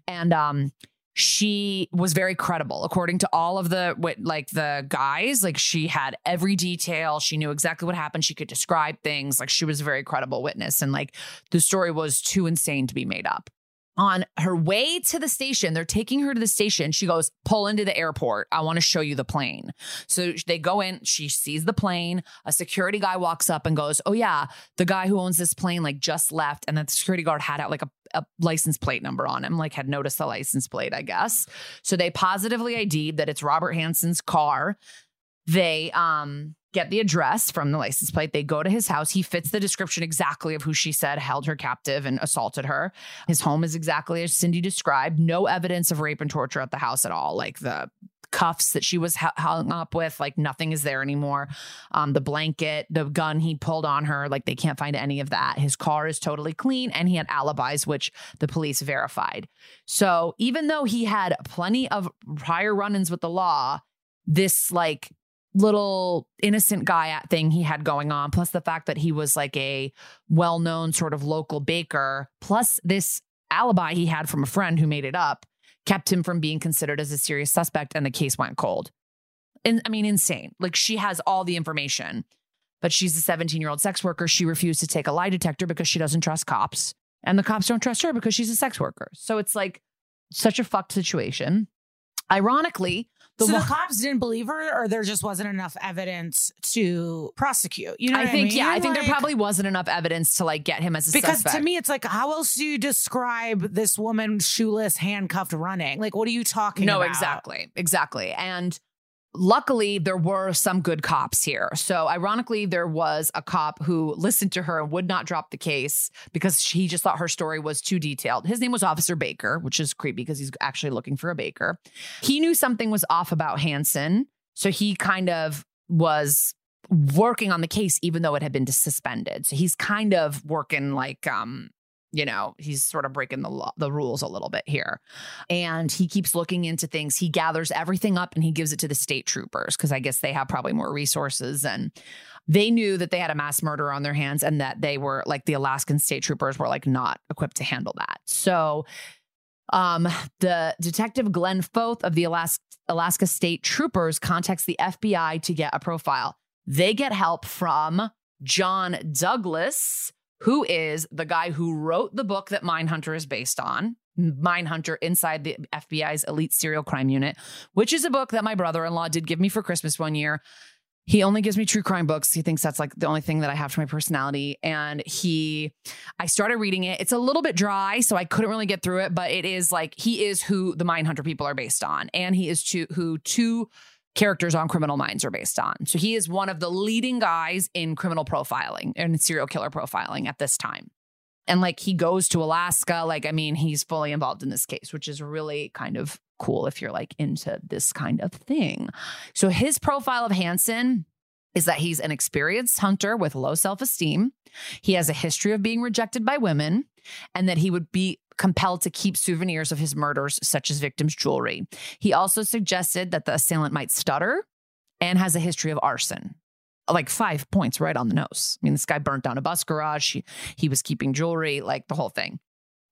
And um she was very credible. According to all of the what like the guys like she had every detail. She knew exactly what happened. She could describe things. Like she was a very credible witness. And like the story was too insane to be made up on her way to the station, they're taking her to the station. She goes, pull into the airport. I want to show you the plane. So they go in, she sees the plane. A security guy walks up and goes, Oh, yeah, the guy who owns this plane like just left. And the security guard had out like a, a license plate number on him, like had noticed the license plate, I guess. So they positively ID'd that it's Robert Hansen's car. They um get the address from the license plate. They go to his house. He fits the description exactly of who she said held her captive and assaulted her. His home is exactly as Cindy described. No evidence of rape and torture at the house at all. Like the cuffs that she was hung up with, like nothing is there anymore. Um, the blanket, the gun he pulled on her, like they can't find any of that. His car is totally clean and he had alibis, which the police verified. So even though he had plenty of prior run ins with the law, this like little innocent guy thing he had going on, plus the fact that he was like a well known sort of local baker, plus this alibi he had from a friend who made it up, kept him from being considered as a serious suspect, and the case went cold. And I mean, insane. Like she has all the information, but she's a 17 year old sex worker. She refused to take a lie detector because she doesn't trust cops, and the cops don't trust her because she's a sex worker. So it's like such a fucked situation. Ironically, The so one- the cops didn't believe her, or there just wasn't enough evidence to prosecute. You know, I think mean? yeah, I think there probably wasn't enough evidence to like get him as a suspect. because suspect. to me it's like how else do you describe this woman shoeless handcuffed running like what are you talking no, about exactly, exactly, and. Luckily, there were some good cops here. So, ironically, there was a cop who listened to her and would not drop the case because he just thought her story was too detailed. His name was Officer Baker, which is creepy because he's actually looking for a baker. He knew something was off about Hansen. So, he kind of was working on the case even though it had been suspended. So, he's kind of working like, um, you know, he's sort of breaking the law, the rules a little bit here. And he keeps looking into things. He gathers everything up and he gives it to the state troopers because I guess they have probably more resources and they knew that they had a mass murder on their hands and that they were like the Alaskan state troopers were like not equipped to handle that. So um the detective Glenn Flothe of the Alaska Alaska State Troopers contacts the FBI to get a profile. They get help from John Douglas, who is the guy who wrote the book that Mindhunter is based on. Mindhunter inside the FBI's elite serial crime unit, which is a book that my brother in law did give me for Christmas one year. He only gives me true crime books. He thinks that's like the only thing that I have to my personality. And he, I started reading it. It's a little bit dry, so I couldn't really get through it, but it is like he is who the Mindhunter people are based on. And he is to, who two characters on Criminal Minds are based on. So he is one of the leading guys in criminal profiling and serial killer profiling at this time. And like he goes to Alaska, like, I mean, he's fully involved in this case, which is really kind of cool if you're like into this kind of thing. So his profile of Hansen is that he's an experienced hunter with low self esteem. He has a history of being rejected by women, and that he would be compelled to keep souvenirs of his murders, such as victims' jewelry. He also suggested that the assailant might stutter and has a history of arson. Like five points right on the nose. I mean, this guy burnt down a bus garage. He, he was keeping jewelry, like the whole thing.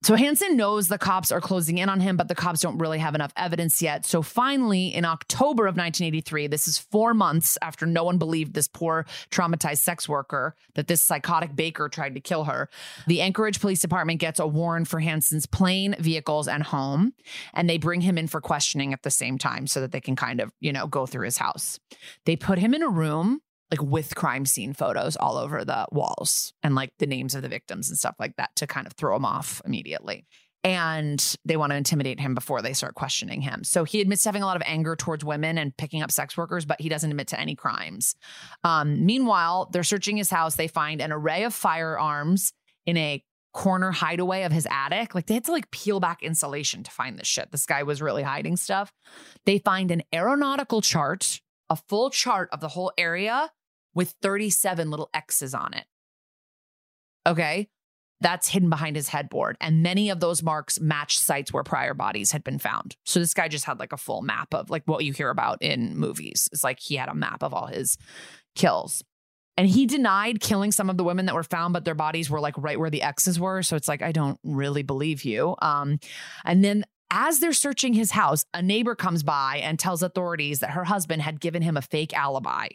So Hansen knows the cops are closing in on him, but the cops don't really have enough evidence yet. So finally, in October of 1983, this is four months after no one believed this poor traumatized sex worker that this psychotic baker tried to kill her, the Anchorage Police Department gets a warrant for Hansen's plane, vehicles, and home, and they bring him in for questioning at the same time so that they can kind of, you know, go through his house. They put him in a room like with crime scene photos all over the walls and like the names of the victims and stuff like that to kind of throw him off immediately. And they want to intimidate him before they start questioning him. So he admits having a lot of anger towards women and picking up sex workers, but he doesn't admit to any crimes. Um, meanwhile, they're searching his house. They find an array of firearms in a corner hideaway of his attic. Like they had to like peel back insulation to find this shit. This guy was really hiding stuff. They find an aeronautical chart, a full chart of the whole area with 37 little X's on it. Okay. That's hidden behind his headboard. And many of those marks match sites where prior bodies had been found. So this guy just had like a full map of like what you hear about in movies. It's like he had a map of all his kills. And he denied killing some of the women that were found, but their bodies were like right where the X's were. So it's like, I don't really believe you. Um, and then as they're searching his house, a neighbor comes by and tells authorities that her husband had given him a fake alibi.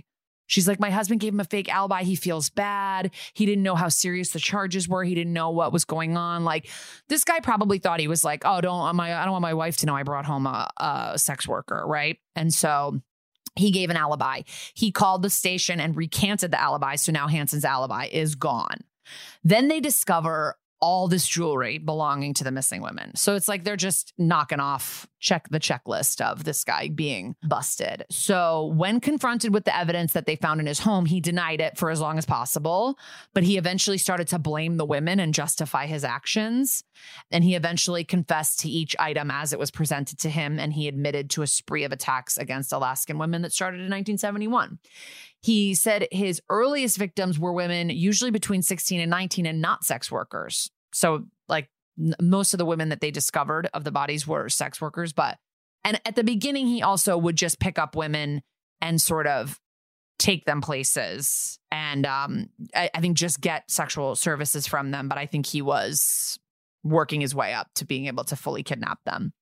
She's like, my husband gave him a fake alibi. He feels bad. He didn't know how serious the charges were. He didn't know what was going on. Like, this guy probably thought he was like, oh, don't uh, my I don't want my wife to know I brought home a, a sex worker, right? And so he gave an alibi. He called the station and recanted the alibi. So now Hansen's alibi is gone. Then they discover all this jewelry belonging to the missing women. So it's like they're just knocking off check the checklist of this guy being busted. So when confronted with the evidence that they found in his home, he denied it for as long as possible, but he eventually started to blame the women and justify his actions. And he eventually confessed to each item as it was presented to him and he admitted to a spree of attacks against Alaskan women that started in 1971. He said his earliest victims were women, usually between 16 and 19, and not sex workers. So, like, n- most of the women that they discovered of the bodies were sex workers. But, and at the beginning, he also would just pick up women and sort of take them places and um, I, I think just get sexual services from them. But I think he was working his way up to being able to fully kidnap them.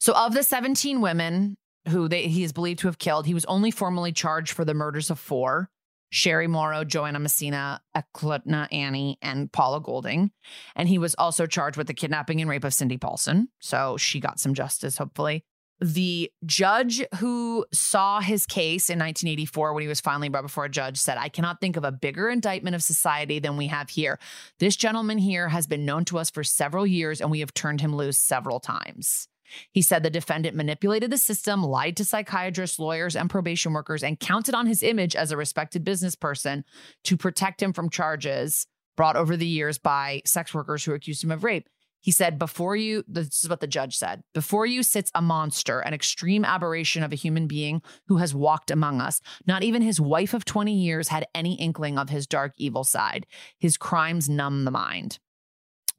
So, of the 17 women who they, he is believed to have killed, he was only formally charged for the murders of four Sherry Morrow, Joanna Messina, Eklutna Annie, and Paula Golding. And he was also charged with the kidnapping and rape of Cindy Paulson. So she got some justice, hopefully. the judge who saw his case in 1984 when he was finally brought before a judge said, I cannot think of a bigger indictment of society than we have here. This gentleman here has been known to us for several years and we have turned him loose several times. He said the defendant manipulated the system, lied to psychiatrists, lawyers, and probation workers, and counted on his image as a respected business person to protect him from charges brought over the years by sex workers who accused him of rape. He said, before you, this is what the judge said, before you sits a monster, an extreme aberration of a human being who has walked among us. Not even his wife of 20 years had any inkling of his dark, evil side. His crimes numb the mind.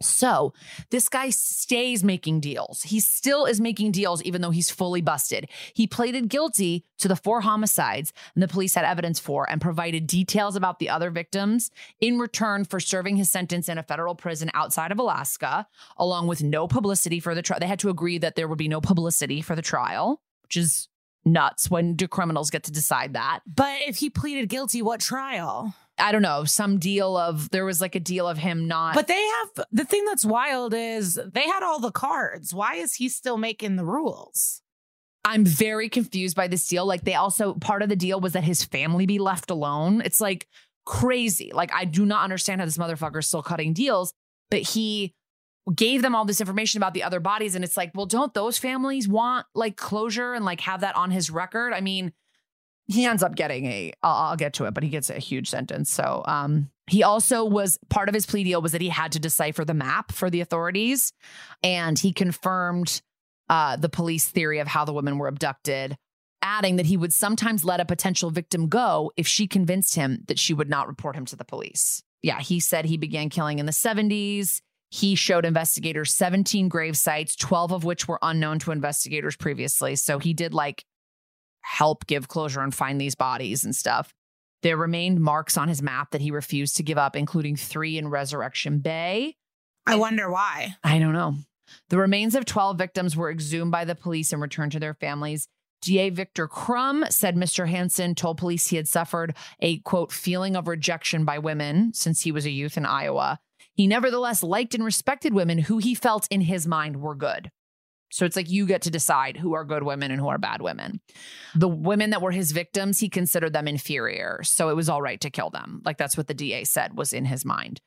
So this guy stays making deals. He still is making deals, even though he's fully busted. He pleaded guilty to the four homicides and the police had evidence for and provided details about the other victims in return for serving his sentence in a federal prison outside of Alaska, along with no publicity for the trial. They had to agree that there would be no publicity for the trial, which is nuts when do criminals get to decide that. But if he pleaded guilty, what trial? I don't know, some deal of there was like a deal of him not But they have the thing that's wild is they had all the cards. Why is he still making the rules? I'm very confused by this deal. Like they also part of the deal was that his family be left alone. It's like crazy. Like I do not understand how this motherfucker is still cutting deals, but he gave them all this information about the other bodies and it's like, well, don't those families want like closure and like have that on his record? I mean, he ends up getting a I'll, I'll get to it but he gets a huge sentence. So um he also was part of his plea deal was that he had to decipher the map for the authorities and he confirmed uh the police theory of how the women were abducted adding that he would sometimes let a potential victim go if she convinced him that she would not report him to the police. Yeah he said he began killing in the 70s he showed investigators 17 grave sites 12 of which were unknown to investigators previously. So he did like help give closure and find these bodies and stuff. There remained marks on his map that he refused to give up, including three in Resurrection Bay. I wonder why. I don't know. The remains of 12 victims were exhumed by the police and returned to their families. DA Victor Crum said Mr. Hansen told police he had suffered a quote feeling of rejection by women since he was a youth in Iowa. He nevertheless liked and respected women who he felt in his mind were good. So it's like you get to decide who are good women and who are bad women. The women that were his victims, he considered them inferior. So it was all right to kill them. Like that's what the DA said was in his mind.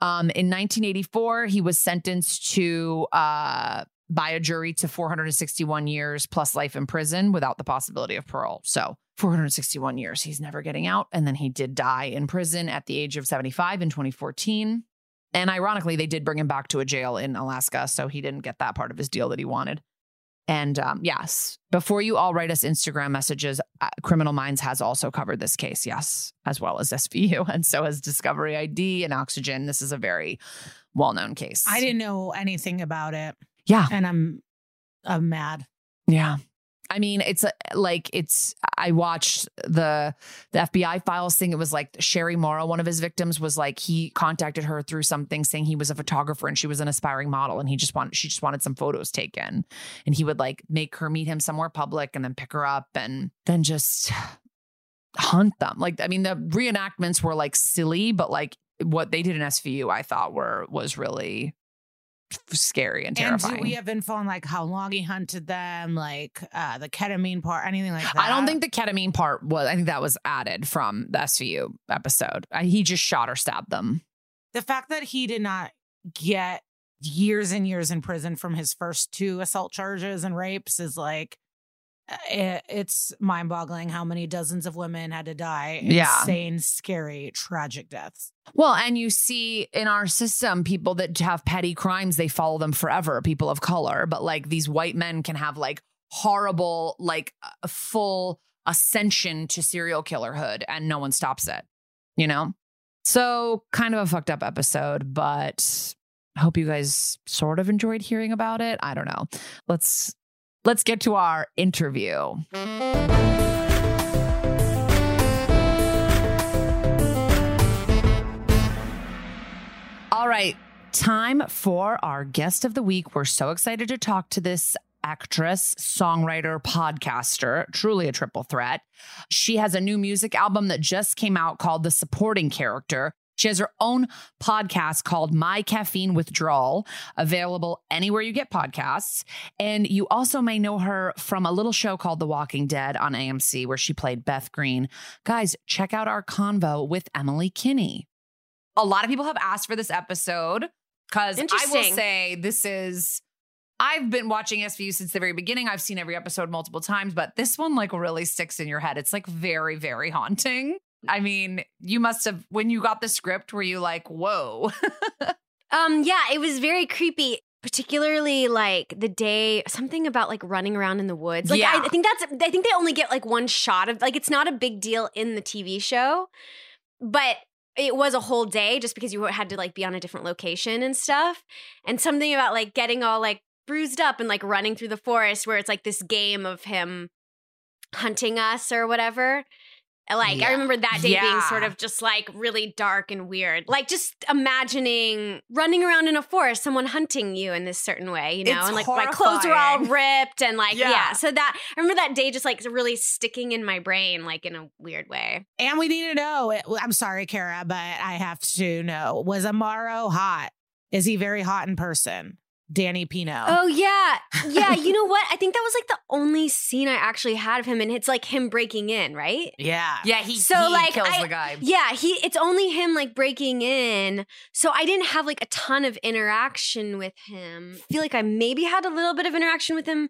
Um, in 1984, he was sentenced to uh, by a jury to 461 years plus life in prison without the possibility of parole. So 461 years. He's never getting out. And then he did die in prison at the age of 75 in 2014. And ironically, they did bring him back to a jail in Alaska. So he didn't get that part of his deal that he wanted. And um, yes, before you all write us Instagram messages, uh, Criminal Minds has also covered this case, yes, as well as SVU. [LAUGHS] And so has Discovery ID and Oxygen. This is a very well known case. I didn't know anything about it. Yeah. And I'm I'm mad. Yeah. I mean, it's uh, like it's. I watched the the FBI files thing. It was like Sherry Morrow, one of his victims, was like he contacted her through something saying he was a photographer and she was an aspiring model, and he just wanted she just wanted some photos taken, and he would like make her meet him somewhere public and then pick her up and then just [SIGHS] hunt them. Like, I mean, the reenactments were like silly, but like what they did in SVU, I thought were was really scary and terrifying. And do we have info on like how long he hunted them, like uh the ketamine part, anything like that? I don't think the ketamine part was. I think that was added from the SVU episode. I, he just shot or stabbed them. the fact that he did not get years and years in prison from his first two assault charges and rapes is like uh, it, it's mind-boggling how many dozens of women had to die Yeah. insane scary tragic deaths Well, and you see in our system, people that have petty crimes, they follow them forever. People of color, but like these white men can have like horrible, like full ascension to serial killerhood, and no one stops it. You know. So kind of a fucked up episode, but I hope you guys sort of enjoyed hearing about it. I don't know. Let's let's get to our interview. All right, time for our guest of the week. We're so excited to talk to this actress, songwriter, podcaster, truly a triple threat. She has a new music album that just came out called The Supporting Character. She has her own podcast called My Caffeine Withdrawal, available anywhere you get podcasts. And you also may know her from a little show called The Walking Dead on AMC, where she played Beth Greene. Guys, check out our convo with Emily Kinney. A lot of people have asked for this episode because I will say this is. I've been watching SVU since the very beginning. I've seen every episode multiple times, but this one like really sticks in your head. It's like very, very haunting. I mean, you must have when you got the script, were you like, whoa? [LAUGHS] Um, yeah, it was very creepy. Particularly like the day, something about like running around in the woods. Like I, Yeah. I think that's. I think they only get like one shot of like it's not a big deal in the TV show, but it was a whole day just because you had to like be on a different location and stuff. And something about like getting all like bruised up and like running through the forest where it's like this game of him hunting us or whatever. Like Yeah. I remember that day being sort of just like really dark and weird. Like just imagining running around in a forest, someone hunting you in this certain way, you know, It's and like my clothes are all ripped and like yeah. Yeah. So that I remember that day just like really sticking in my brain, like in a weird way. And we need to know. I'm sorry, Kara, but I have to know. Was Amaro hot? Is he very hot in person? Danny Pino. Oh yeah, yeah. you know [LAUGHS] what? I think that was like the only scene I actually had of him, and it's like him breaking in, right? yeah. yeah, he So, he like, kills I- the guy. Yeah, he it's only him like breaking in. So I didn't have like a ton of interaction with him. I feel like I maybe had a little bit of interaction with him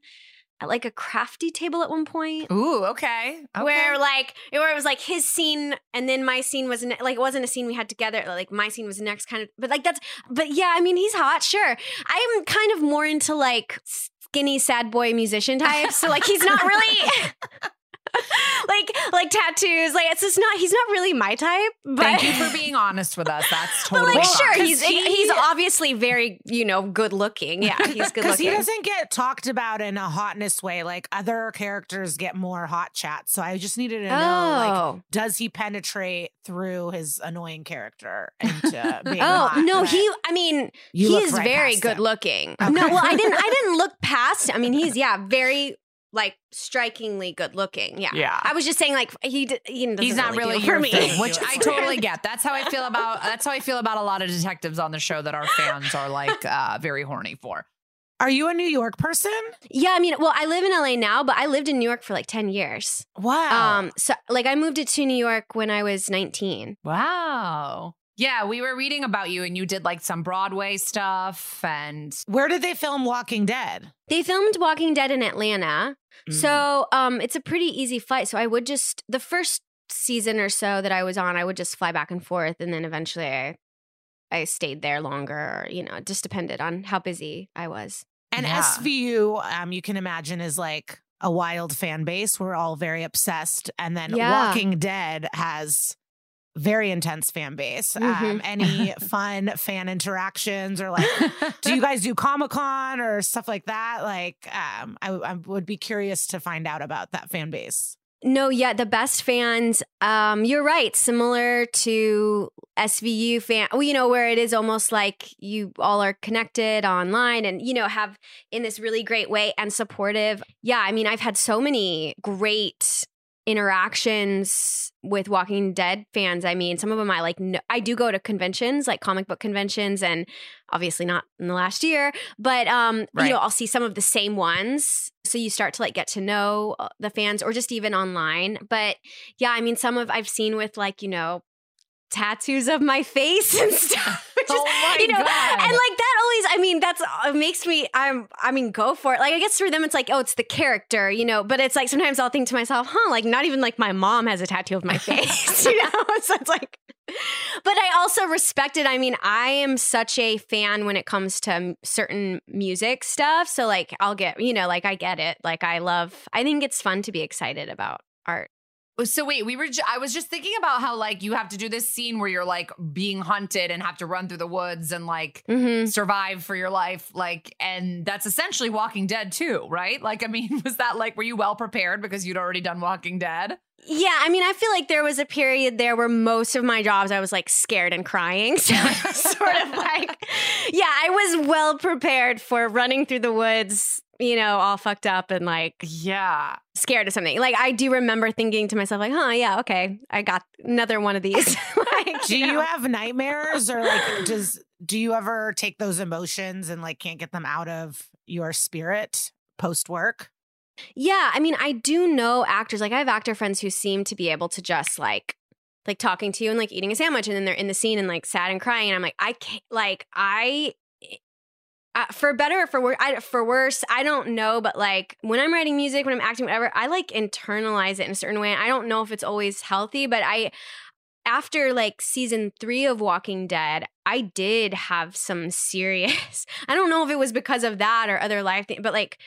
at like a crafty table at one point. Ooh, okay. okay. Where like where it was like his scene and then my scene was ne- like it wasn't a scene we had together like my scene was the next kind of but like that's but yeah I mean he's hot sure I'm kind of more into like skinny sad boy musician types so like he's not really [LAUGHS] [LAUGHS] [LAUGHS] like like tattoos like it's just not he's not really my type but Thank you for being honest with us. That's [LAUGHS] but totally like fine. sure he's he- he's obviously very you know good looking yeah he's good [LAUGHS] Because he doesn't get talked about in a hotness way. Like other characters get more hot chats. So I just needed to know, like, oh does he penetrate through his annoying character into being Oh hot? no, he. I mean, You he is right very good him. looking. Okay. No, well, I didn't. I didn't look past. I mean, he's yeah, very like strikingly good looking. Yeah, Yeah. I was just saying like he. d- he doesn't He's not really do for [LAUGHS] me. thing, which [LAUGHS] I totally get. That's how I feel about. That's how I feel about a lot of detectives on the show that our fans are like uh, very horny for. Are you a New York person? yeah, I mean, well, I live in LA now, but I lived in New York for like ten years. Wow. Um, so like I moved it to New York when I was nineteen. Wow. Yeah, we were reading about you, and you did like some Broadway stuff, and Where did they film Walking Dead? They filmed Walking Dead in Atlanta. Mm. So um it's a pretty easy flight. So I would just the first season or so that I was on, I would just fly back and forth and then eventually I I stayed there longer or, you know, it just depended on how busy I was. And Yeah. SVU, um, you can imagine, is like a wild fan base. We're all very obsessed. And then Yeah. Walking Dead has very intense fan base. Um, Mhm. any [LAUGHS] fun fan interactions or like, do you guys do Comic Con or stuff like that? Like, um, I, I would be curious to find out about that fan base. No, yeah, the best fans, um, you're right, similar to SVU fan, well, you know, where it is almost like you all are connected online and, you know, have in this really great way and supportive. Yeah, I mean, I've had so many great interactions with Walking Dead fans. I mean, some of them I like, I do go to conventions, like comic book conventions, and obviously not in the last year, but, um, Right. you know, I'll see some of the same ones. So you start to like get to know uh, the fans or just even online. But yeah, I mean, some of I've seen with like, you know, tattoos of my face [LAUGHS] and stuff. [LAUGHS] which is, Oh my you know, God. and like that always, I mean, that's it makes me I'm I mean, go for it. Like I guess for them it's like, oh, it's the character, you know, but it's like sometimes I'll think to myself, huh, like not even like my mom has a tattoo of my [LAUGHS] face, you know? so it's like but I also respect it. I mean, I am such a fan when it comes to m- certain music stuff. So, like, I'll get, you know, like, I get it. Like, I love, I think it's fun to be excited about art. So wait, we were. Ju- I was just thinking about how like you have to do this scene where you're like being hunted and have to run through the woods and like Mm-hmm. survive for your life. Like, and that's essentially Walking Dead too, right? Like, I mean, [LAUGHS] was that like were you well prepared because you'd already done Walking Dead? Yeah, I mean, I feel like there was a period there where most of my jobs I was like scared and crying. [LAUGHS] So sort of like, yeah, I was well prepared for running through the woods you know, all fucked up and like Yeah. scared of something. Like I do remember thinking to myself, like, huh, yeah, okay, I got another one of these. [LAUGHS] like, Do you know? have nightmares or like [LAUGHS] does do you ever take those emotions and like can't get them out of your spirit post work? Yeah, I mean, I do know actors. Like I have actor friends who seem to be able to just like like talking to you and like eating a sandwich and then they're in the scene and like sad and crying and I'm like I can't like I uh, for better or for worse, I, for worse, I don't know, but like when I'm writing music, when I'm acting, whatever, I like internalize it in a certain way. I don't know if it's always healthy, but I, after like season three of Walking Dead, I did have some serious. [LAUGHS] I don't know if it was because of that or other life thing, but like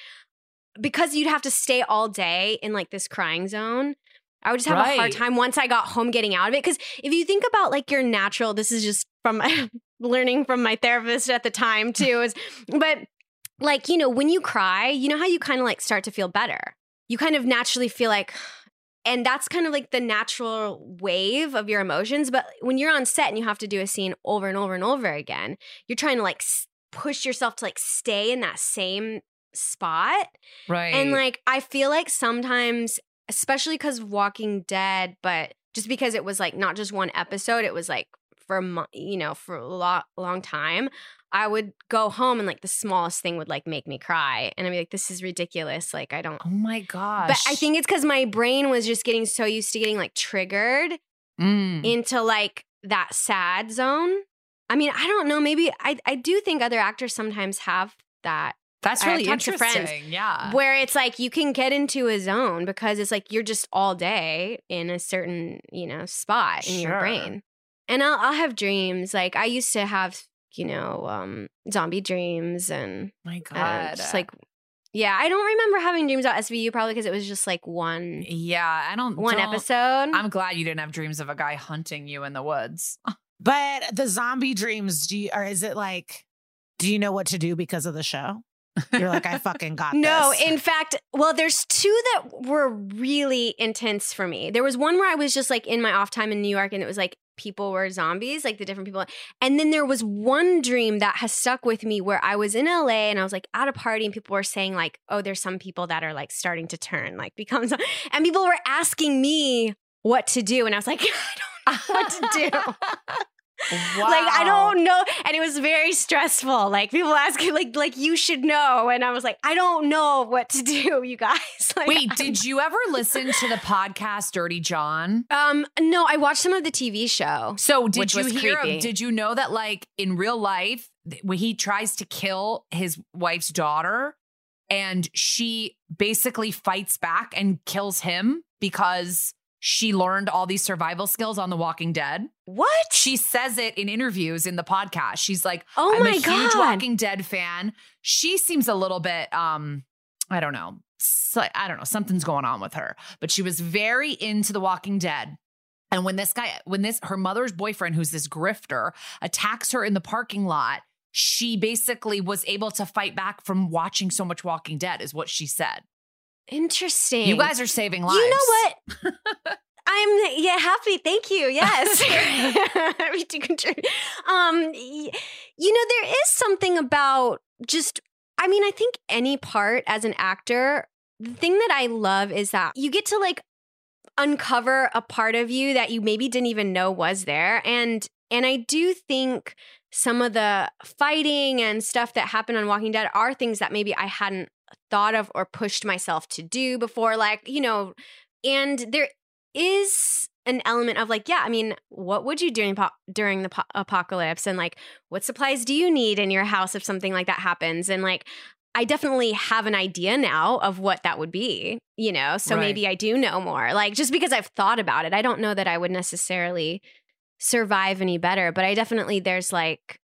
because you'd have to stay all day in like this crying zone. I would just have a hard time once I got home getting out of it. Because if you think about like your natural, this is just from [LAUGHS] learning from my therapist at the time too, is [LAUGHS] but like, you know, when you cry, you know how you kind of like start to feel better. You kind of naturally feel like, [SIGHS] and that's kind of like the natural wave of your emotions. But when you're on set and you have to do a scene over and over and over again, you're trying to like s- push yourself to like stay in that same spot. Right. And like, I feel like sometimes, especially because Walking Dead, but just because it was like not just one episode, it was like for you know for a lot long time. I would go home and like the smallest thing would like make me cry, and I'd be like, "This is ridiculous." Like I don't. oh my gosh. But I think it's because my brain was just getting so used to getting like triggered Mm. into like that sad zone. I mean, I don't know. Maybe I I do think other actors sometimes have that that's really interesting. friends Yeah. where it's like you can get into a zone because it's like you're just all day in a certain you know spot in your brain and I'll, I'll have dreams like i used to have you know um zombie dreams and my uh, God. just like yeah i don't remember having dreams about svu probably because it was just like one yeah, I don't. one don't- episode I'm glad you didn't have dreams of a guy hunting you in the woods. [LAUGHS] But the zombie dreams, do you or is it like do you know what to do because of the show? You're like, I fucking got [LAUGHS] No, this. in fact, well, there's two that were really intense for me. There was one where I was just like in my off time in New York and it was like people were zombies, like the different people. And then there was one dream that has stuck with me where I was in LA and I was like at a party and people were saying like, "Oh, there's some people that are like starting to turn, like become and people were asking me what to do and I was like, [LAUGHS] I don't know what to do. [LAUGHS] Like I don't know, and it was very stressful. Like people asking, like like you should know, and I was like, I don't know what to [LAUGHS] do, you guys. Like, Wait, did you ever listen to the podcast Dirty John? um no, I watched some of the TV show. So did you hear? creepy. Did you know that like in real life, when he tries to kill his wife's daughter, and she basically fights back and kills him because she learned all these survival skills on The Walking Dead. What? She says it in interviews in the podcast. She's like, Oh I'm my a huge God. Walking Dead fan. She seems a little bit, um, I don't know, I don't know, something's going on with her. But she was very into The Walking Dead. And when this guy, when this, her mother's boyfriend, who's this grifter, attacks her in the parking lot, she basically was able to fight back from watching so much Walking Dead, is what she said. Interesting. You guys are saving lives. You know what? [LAUGHS] I'm yeah happy. Thank you. Yes, [LAUGHS] [LAUGHS] contribute. Um, you know there is something about just. I mean, I think any part as an actor, the thing that I love is that you get to like uncover a part of you that you maybe didn't even know was there, and and I do think some of the fighting and stuff that happened on Walking Dead are things that maybe I hadn't thought of or pushed myself to do before like you know and there is an element of like yeah i mean what would you do during, po- during the po- apocalypse? And like what supplies do you need in your house if something like that happens? And like i definitely have an idea now of what that would be you know? So Right. maybe i do know more like just because i've thought about it. I don't know that i would necessarily survive any better but i definitely there's like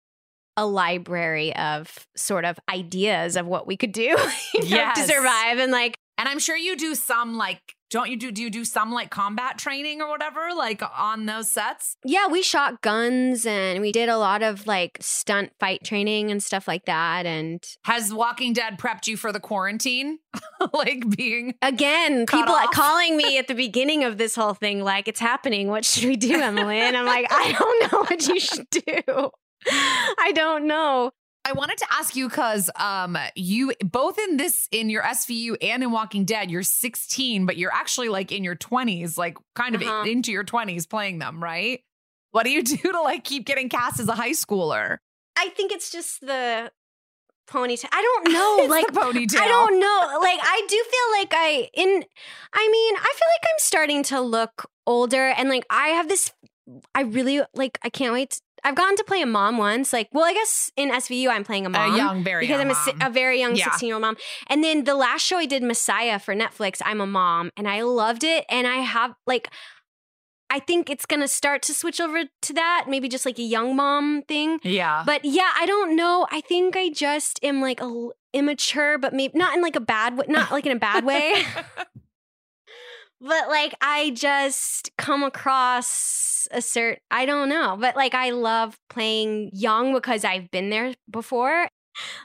a library of sort of ideas of what we could do [LAUGHS] you know, to survive and like And I'm sure you do some like, don't you do, do you do some like combat training or whatever, like on those sets? yeah we shot guns and we did a lot of like stunt fight training and stuff like that and Has Walking Dead prepped you for the quarantine? [LAUGHS] like being again people off. calling me at the beginning of this whole thing like it's happening what should we do emily and i'm like i don't know what you should do i don't know I wanted to ask you because um you both in this in your SVU and in Walking Dead, you're 16, but you're actually like in your 20s, like kind of Uh-huh. into your 20s playing them, right? What do you [LAUGHS] do to like keep getting cast as a high schooler? I think it's just the ponytail. I don't [LAUGHS] know. Like ponytail. I don't know. Like I do feel like I in I mean, I feel like I'm starting to look older and like I have this I really like I can't wait. I've gotten to play a mom once. Like, well, I guess in SVU I'm playing a mom. A young, very because young I'm a, a very young Yeah. 16 year old mom. And then the last show I did, Messiah for Netflix, I'm a mom and I loved it. And I have like I think it's gonna start to switch over to that, maybe just like a young mom thing. Yeah. But yeah, I don't know. I think I just am like a immature, but maybe not in like a bad way, not like in a bad way. [LAUGHS] but like I just come across a certain I don't know, but like I love playing young because I've been there before.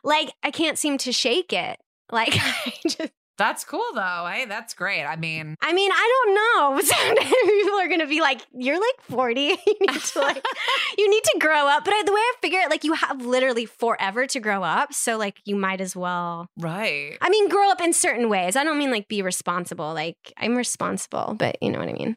Like I can't seem to shake it. Like [LAUGHS] I just That's cool though. Hey, that's great. I mean, I mean, I don't know. [LAUGHS] People are gonna be like, "You're like 40. [LAUGHS] you need to like, [LAUGHS] you need to grow up." But I, the way I figure it, like, you have literally forever to grow up. So like, you might as well. right. I mean, grow up in certain ways. I don't mean like be responsible. Like, I'm responsible, but you know what I mean.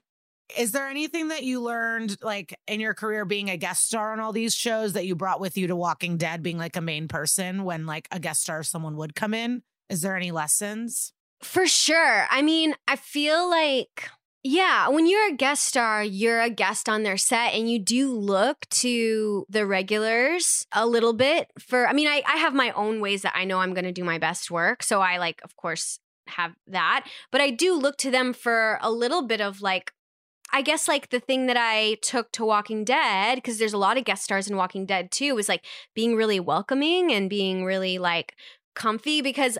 Is there anything that you learned like in your career being a guest star on all these shows that you brought with you to Walking Dead being like a main person when like a guest star someone would come in? Is there any lessons? For sure. I mean, I feel like, yeah, when you're a guest star, you're a guest on their set and you do look to the regulars a little bit for, I mean, I, I have my own ways that I know I'm going to do my best work. So I, like, of course, have that. But I do look to them for a little bit of like, I guess like the thing that I took to Walking Dead, because there's a lot of guest stars in Walking Dead too, was like being really welcoming and being really like comfy because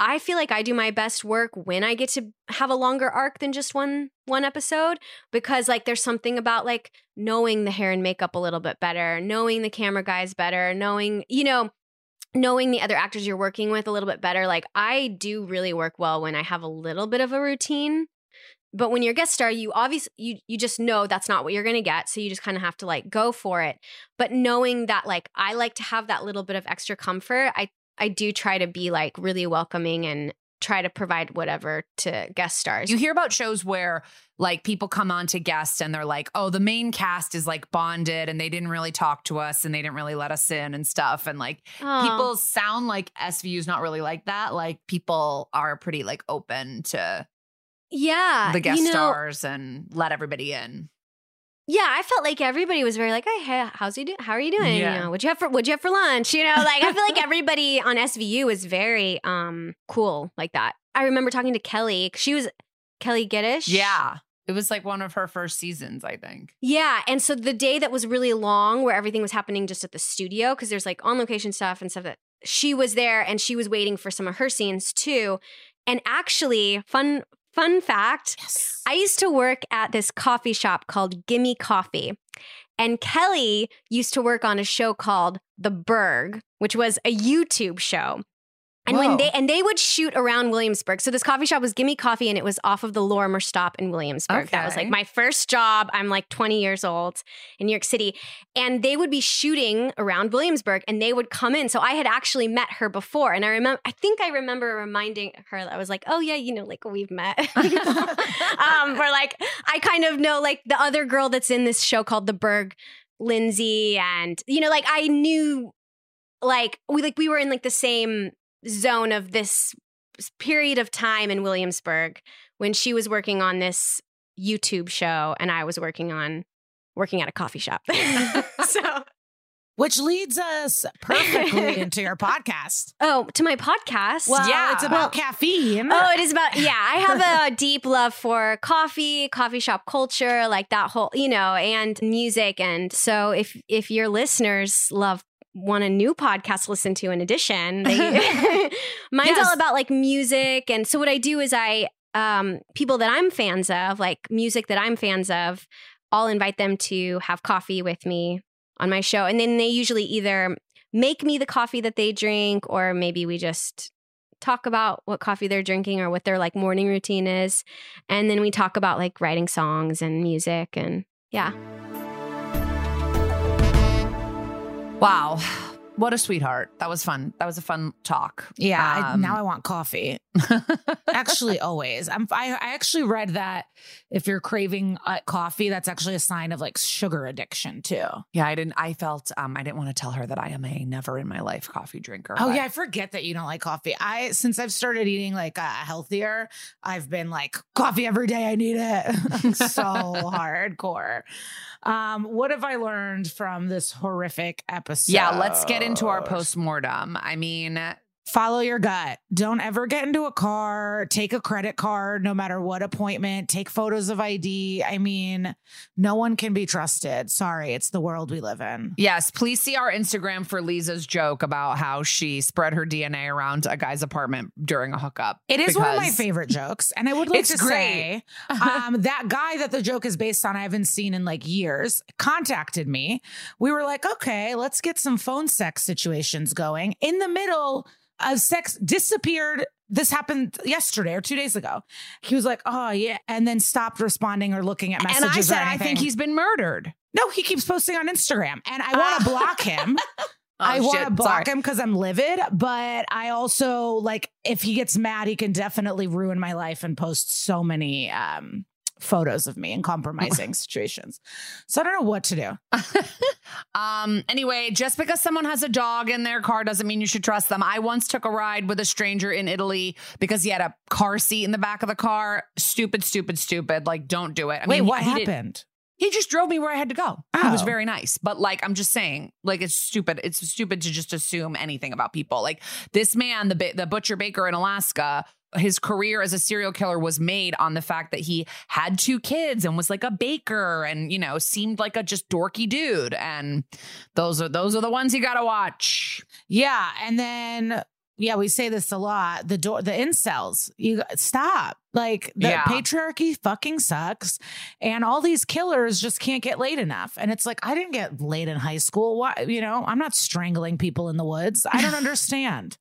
I feel like I do my best work when I get to have a longer arc than just one one episode because like there's something about like knowing the hair and makeup a little bit better, knowing the camera guys better, knowing, you know, knowing the other actors you're working with a little bit better. Like I do really work well when I have a little bit of a routine. But when you're a guest star, you obviously you you just know that's not what you're going to get, so you just kind of have to like go for it. But knowing that like I like to have that little bit of extra comfort, I I do try to be like really welcoming and try to provide whatever to guest stars. You hear about shows where like people come on to guests and they're like, oh, the main cast is like bonded and they didn't really talk to us and they didn't really let us in and stuff. And like Aw. people sound like SVU is not really like that. Like people are pretty like open to yeah, the guest you know, stars and let everybody in. Yeah, I felt like everybody was very like, "Hey, how's you doing? How are you doing? Yeah. You know, what'd you have for what'd you have for lunch? You know, like I feel like [LAUGHS] everybody on SVU was very um cool like that. I remember talking to Kelly. She was Kelli Giddish. Yeah. It was like one of her first seasons, I think. Yeah, and so the day that was really long, where everything was happening just at the studio, because there's like on location stuff and stuff that she was there, and she was waiting for some of her scenes too. And actually, fun fun fact, I used to work at this coffee shop called Gimme Coffee, and Kelli used to work on a show called The Burg, which was a YouTube show. And when they and they would shoot around Williamsburg. So this coffee shop was Gimme Coffee and it was off of the Lorimer stop in Williamsburg. That was like my first job. I'm like 20 years old in New York City. And they would be shooting around Williamsburg and they would come in. So I had actually met her before. And I remember I think I remember reminding her that I was like, oh yeah, you know, like we've met. [LAUGHS] um, or like I kind of know like the other girl that's in this show called The Burg, Lindsay, and you know, like I knew like we like we were in like the same zone of this period of time in Williamsburg when she was working on this YouTube show and I was working on working at a coffee shop. [LAUGHS] so Which leads us perfectly [LAUGHS] into your podcast. Oh, to my podcast. Well, Yeah. it's about caffeine. Oh, it is about yeah. I have a [LAUGHS] deep love for coffee, coffee shop culture, like that whole, you know, and music. And so if if your listeners love want a new podcast to listen to in addition, [LAUGHS] they, [LAUGHS] mine's Yes. all about like music. And so what I do is I um people that I'm fans of, like music that I'm fans of, I'll invite them to have coffee with me on my show. And then they usually either make me the coffee that they drink or maybe we just talk about what coffee they're drinking or what their like morning routine is and then we talk about like writing songs and music and yeah Wow. What a sweetheart. That was fun. That was a fun talk. Yeah, I, Um, now I want coffee. [LAUGHS] actually, always. I'm. I, I actually read that if you're craving uh, coffee, that's actually a sign of like sugar addiction too. Yeah, I didn't. I felt. Um, I didn't want to tell her that I am a never in my life coffee drinker. Oh but- yeah, I forget that you don't like coffee. I since I've started eating like uh, healthier, I've been like coffee every day. I need it. [LAUGHS] so [LAUGHS] hardcore. Um, what have I learned from this horrific episode? yeah. Let's get into our post mortem. I mean, Follow your gut. Don't ever get into a car. Take a credit card, no matter what appointment. Take photos of ID. I mean, no one can be trusted. Sorry, it's the world we live in. yes. Please see our Instagram for Liza's joke about how she spread her DNA around a guy's apartment during a hookup. It is one of my favorite jokes. And I would like to great. say um, that guy that the joke is based on, I haven't seen in like years, contacted me. We were like, okay, let's get some phone sex situations going. In the middle of sex, disappeared. This happened yesterday or two days ago. He was like, oh, yeah. And then stopped responding or looking at messages. And I said, I think he's been murdered. No, he keeps posting on Instagram. And I want to [LAUGHS] block him. [LAUGHS] I Oh, want to block Sorry. him because I'm livid, but I also like if he gets mad, he can definitely ruin my life and post so many um photos of me in compromising [LAUGHS] situations. So I don't know what to do. [LAUGHS] Um, anyway, just because someone has a dog in their car doesn't mean you should trust them. I once took a ride with a stranger in Italy because he had a car seat in the back of the car. Stupid, stupid, stupid. Like, don't do it. I Wait, mean, what he happened? He just drove me where I had to go. He was Oh. very nice. But like I'm just saying, like it's stupid. It's stupid to just assume anything about people. Like this man, the the butcher baker in Alaska, his career as a serial killer was made on the fact that he had two kids and was like a baker and you know seemed like a just dorky dude. And those are those are the ones you got to watch. Yeah, and then yeah, we say this a lot. The door, the incels. You stop. Like the Yeah. patriarchy fucking sucks, and all these killers just can't get laid enough. And it's like I didn't get laid in high school. Why? You know, I'm not strangling people in the woods. I don't [LAUGHS] understand.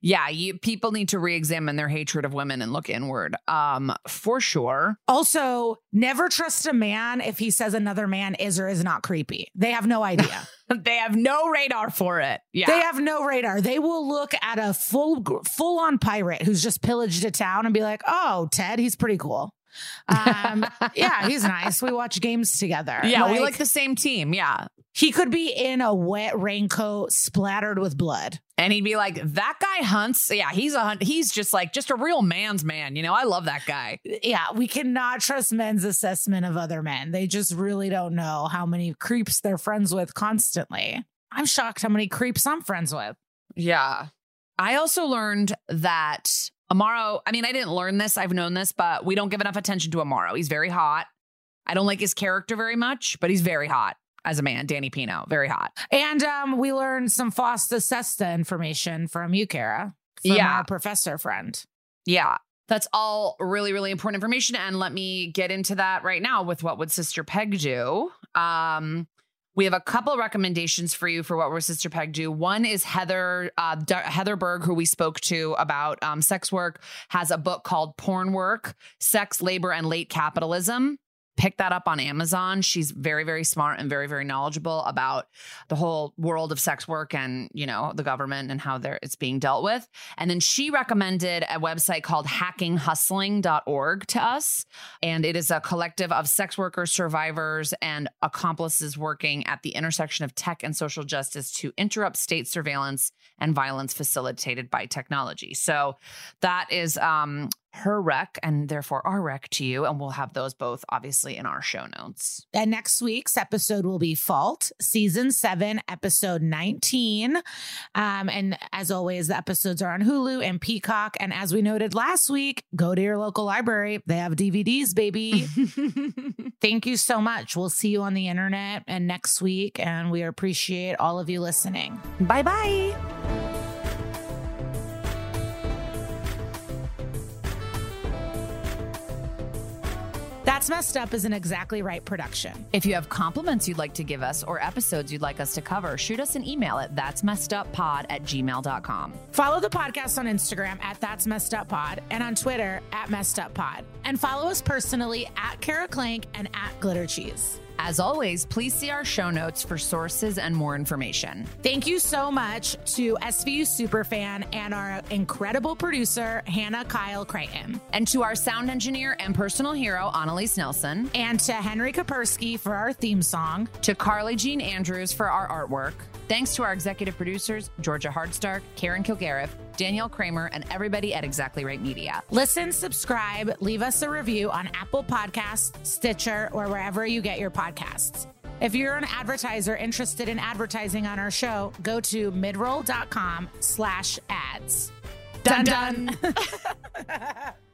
Yeah, you people need to re-examine their hatred of women and look inward. Um, for sure. Also, never trust a man if he says another man is or is not creepy. They have no idea. [LAUGHS] they have no radar for it. Yeah. They have no radar. They will look at a full full on pirate who's just pillaged a town and be like, "Oh, Ted, he's pretty cool." Um, [LAUGHS] yeah, he's nice. We watch games together. Yeah, we like the same team. Yeah. He could be in a wet raincoat splattered with blood. And he'd be like, that guy hunts. Yeah, he's a hunt. He's just like, just a real man's man. You know, I love that guy. Yeah, we cannot trust men's assessment of other men. They just really don't know how many creeps they're friends with constantly. I'm shocked how many creeps I'm friends with. Yeah. I also learned that Amaro, I mean, I didn't learn this, I've known this, but we don't give enough attention to Amaro. He's very hot. I don't like his character very much, but he's very hot as a man. Danny Pino, very hot. And um, we learned some FOSTA SESTA information from you, Kara, from Yeah. our professor friend. Yeah. That's all really, really important information. And let me get into that right now with what would Sister Peg do. Um, we have a couple recommendations for you for what would Sister Peg do. One is Heather uh, D- Heather Berg, who we spoke to about um, sex work, has a book called Porn Work: Sex, Labor, and Late Capitalism. Pick that up on Amazon. She's very, very smart and very, very knowledgeable about the whole world of sex work and you know the government and how they're, it's being dealt with. And then she recommended a website called hackinghustling.org to us. And it is a collective of sex workers, survivors, and accomplices working at the intersection of tech and social justice to interrupt state surveillance and violence facilitated by technology. So that is um, her rec and therefore our rec to you. And we'll have those both obviously in our show notes. And next week's episode will be Fault, season seven, episode 19. Um, and as always, the episodes are on Hulu and Peacock. And as we noted last week, go to your local library. They have DVDs, baby. [LAUGHS] Thank you so much. We'll see you on the internet and next week. And we appreciate all of you listening. Bye bye. That's Messed Up is an exactly right production. If you have compliments you'd like to give us or episodes you'd like us to cover, shoot us an email at that's messed up pod at gmail.com. Follow the podcast on Instagram at That's Messed Up Pod and on Twitter at Messed Up Pod. And follow us personally at Kara Klenk and at Glitter Cheese. As always, please see our show notes for sources and more information. Thank you so much to SVU Superfan and our incredible producer, Hannah Kyle Creighton. And to our sound engineer and personal hero, Annalise Nelson. And to Henry Kapersky for our theme song. To Carly Jean Andrews for our artwork. Thanks to our executive producers, Georgia Hardstark, Karen Kilgariff, Danielle Kramer, and everybody at Exactly Right Media. Listen, subscribe, leave us a review on Apple Podcasts, Stitcher, or wherever you get your podcasts. If you're an advertiser interested in advertising on our show, go to midroll.com slash ads. Dun dun. [LAUGHS]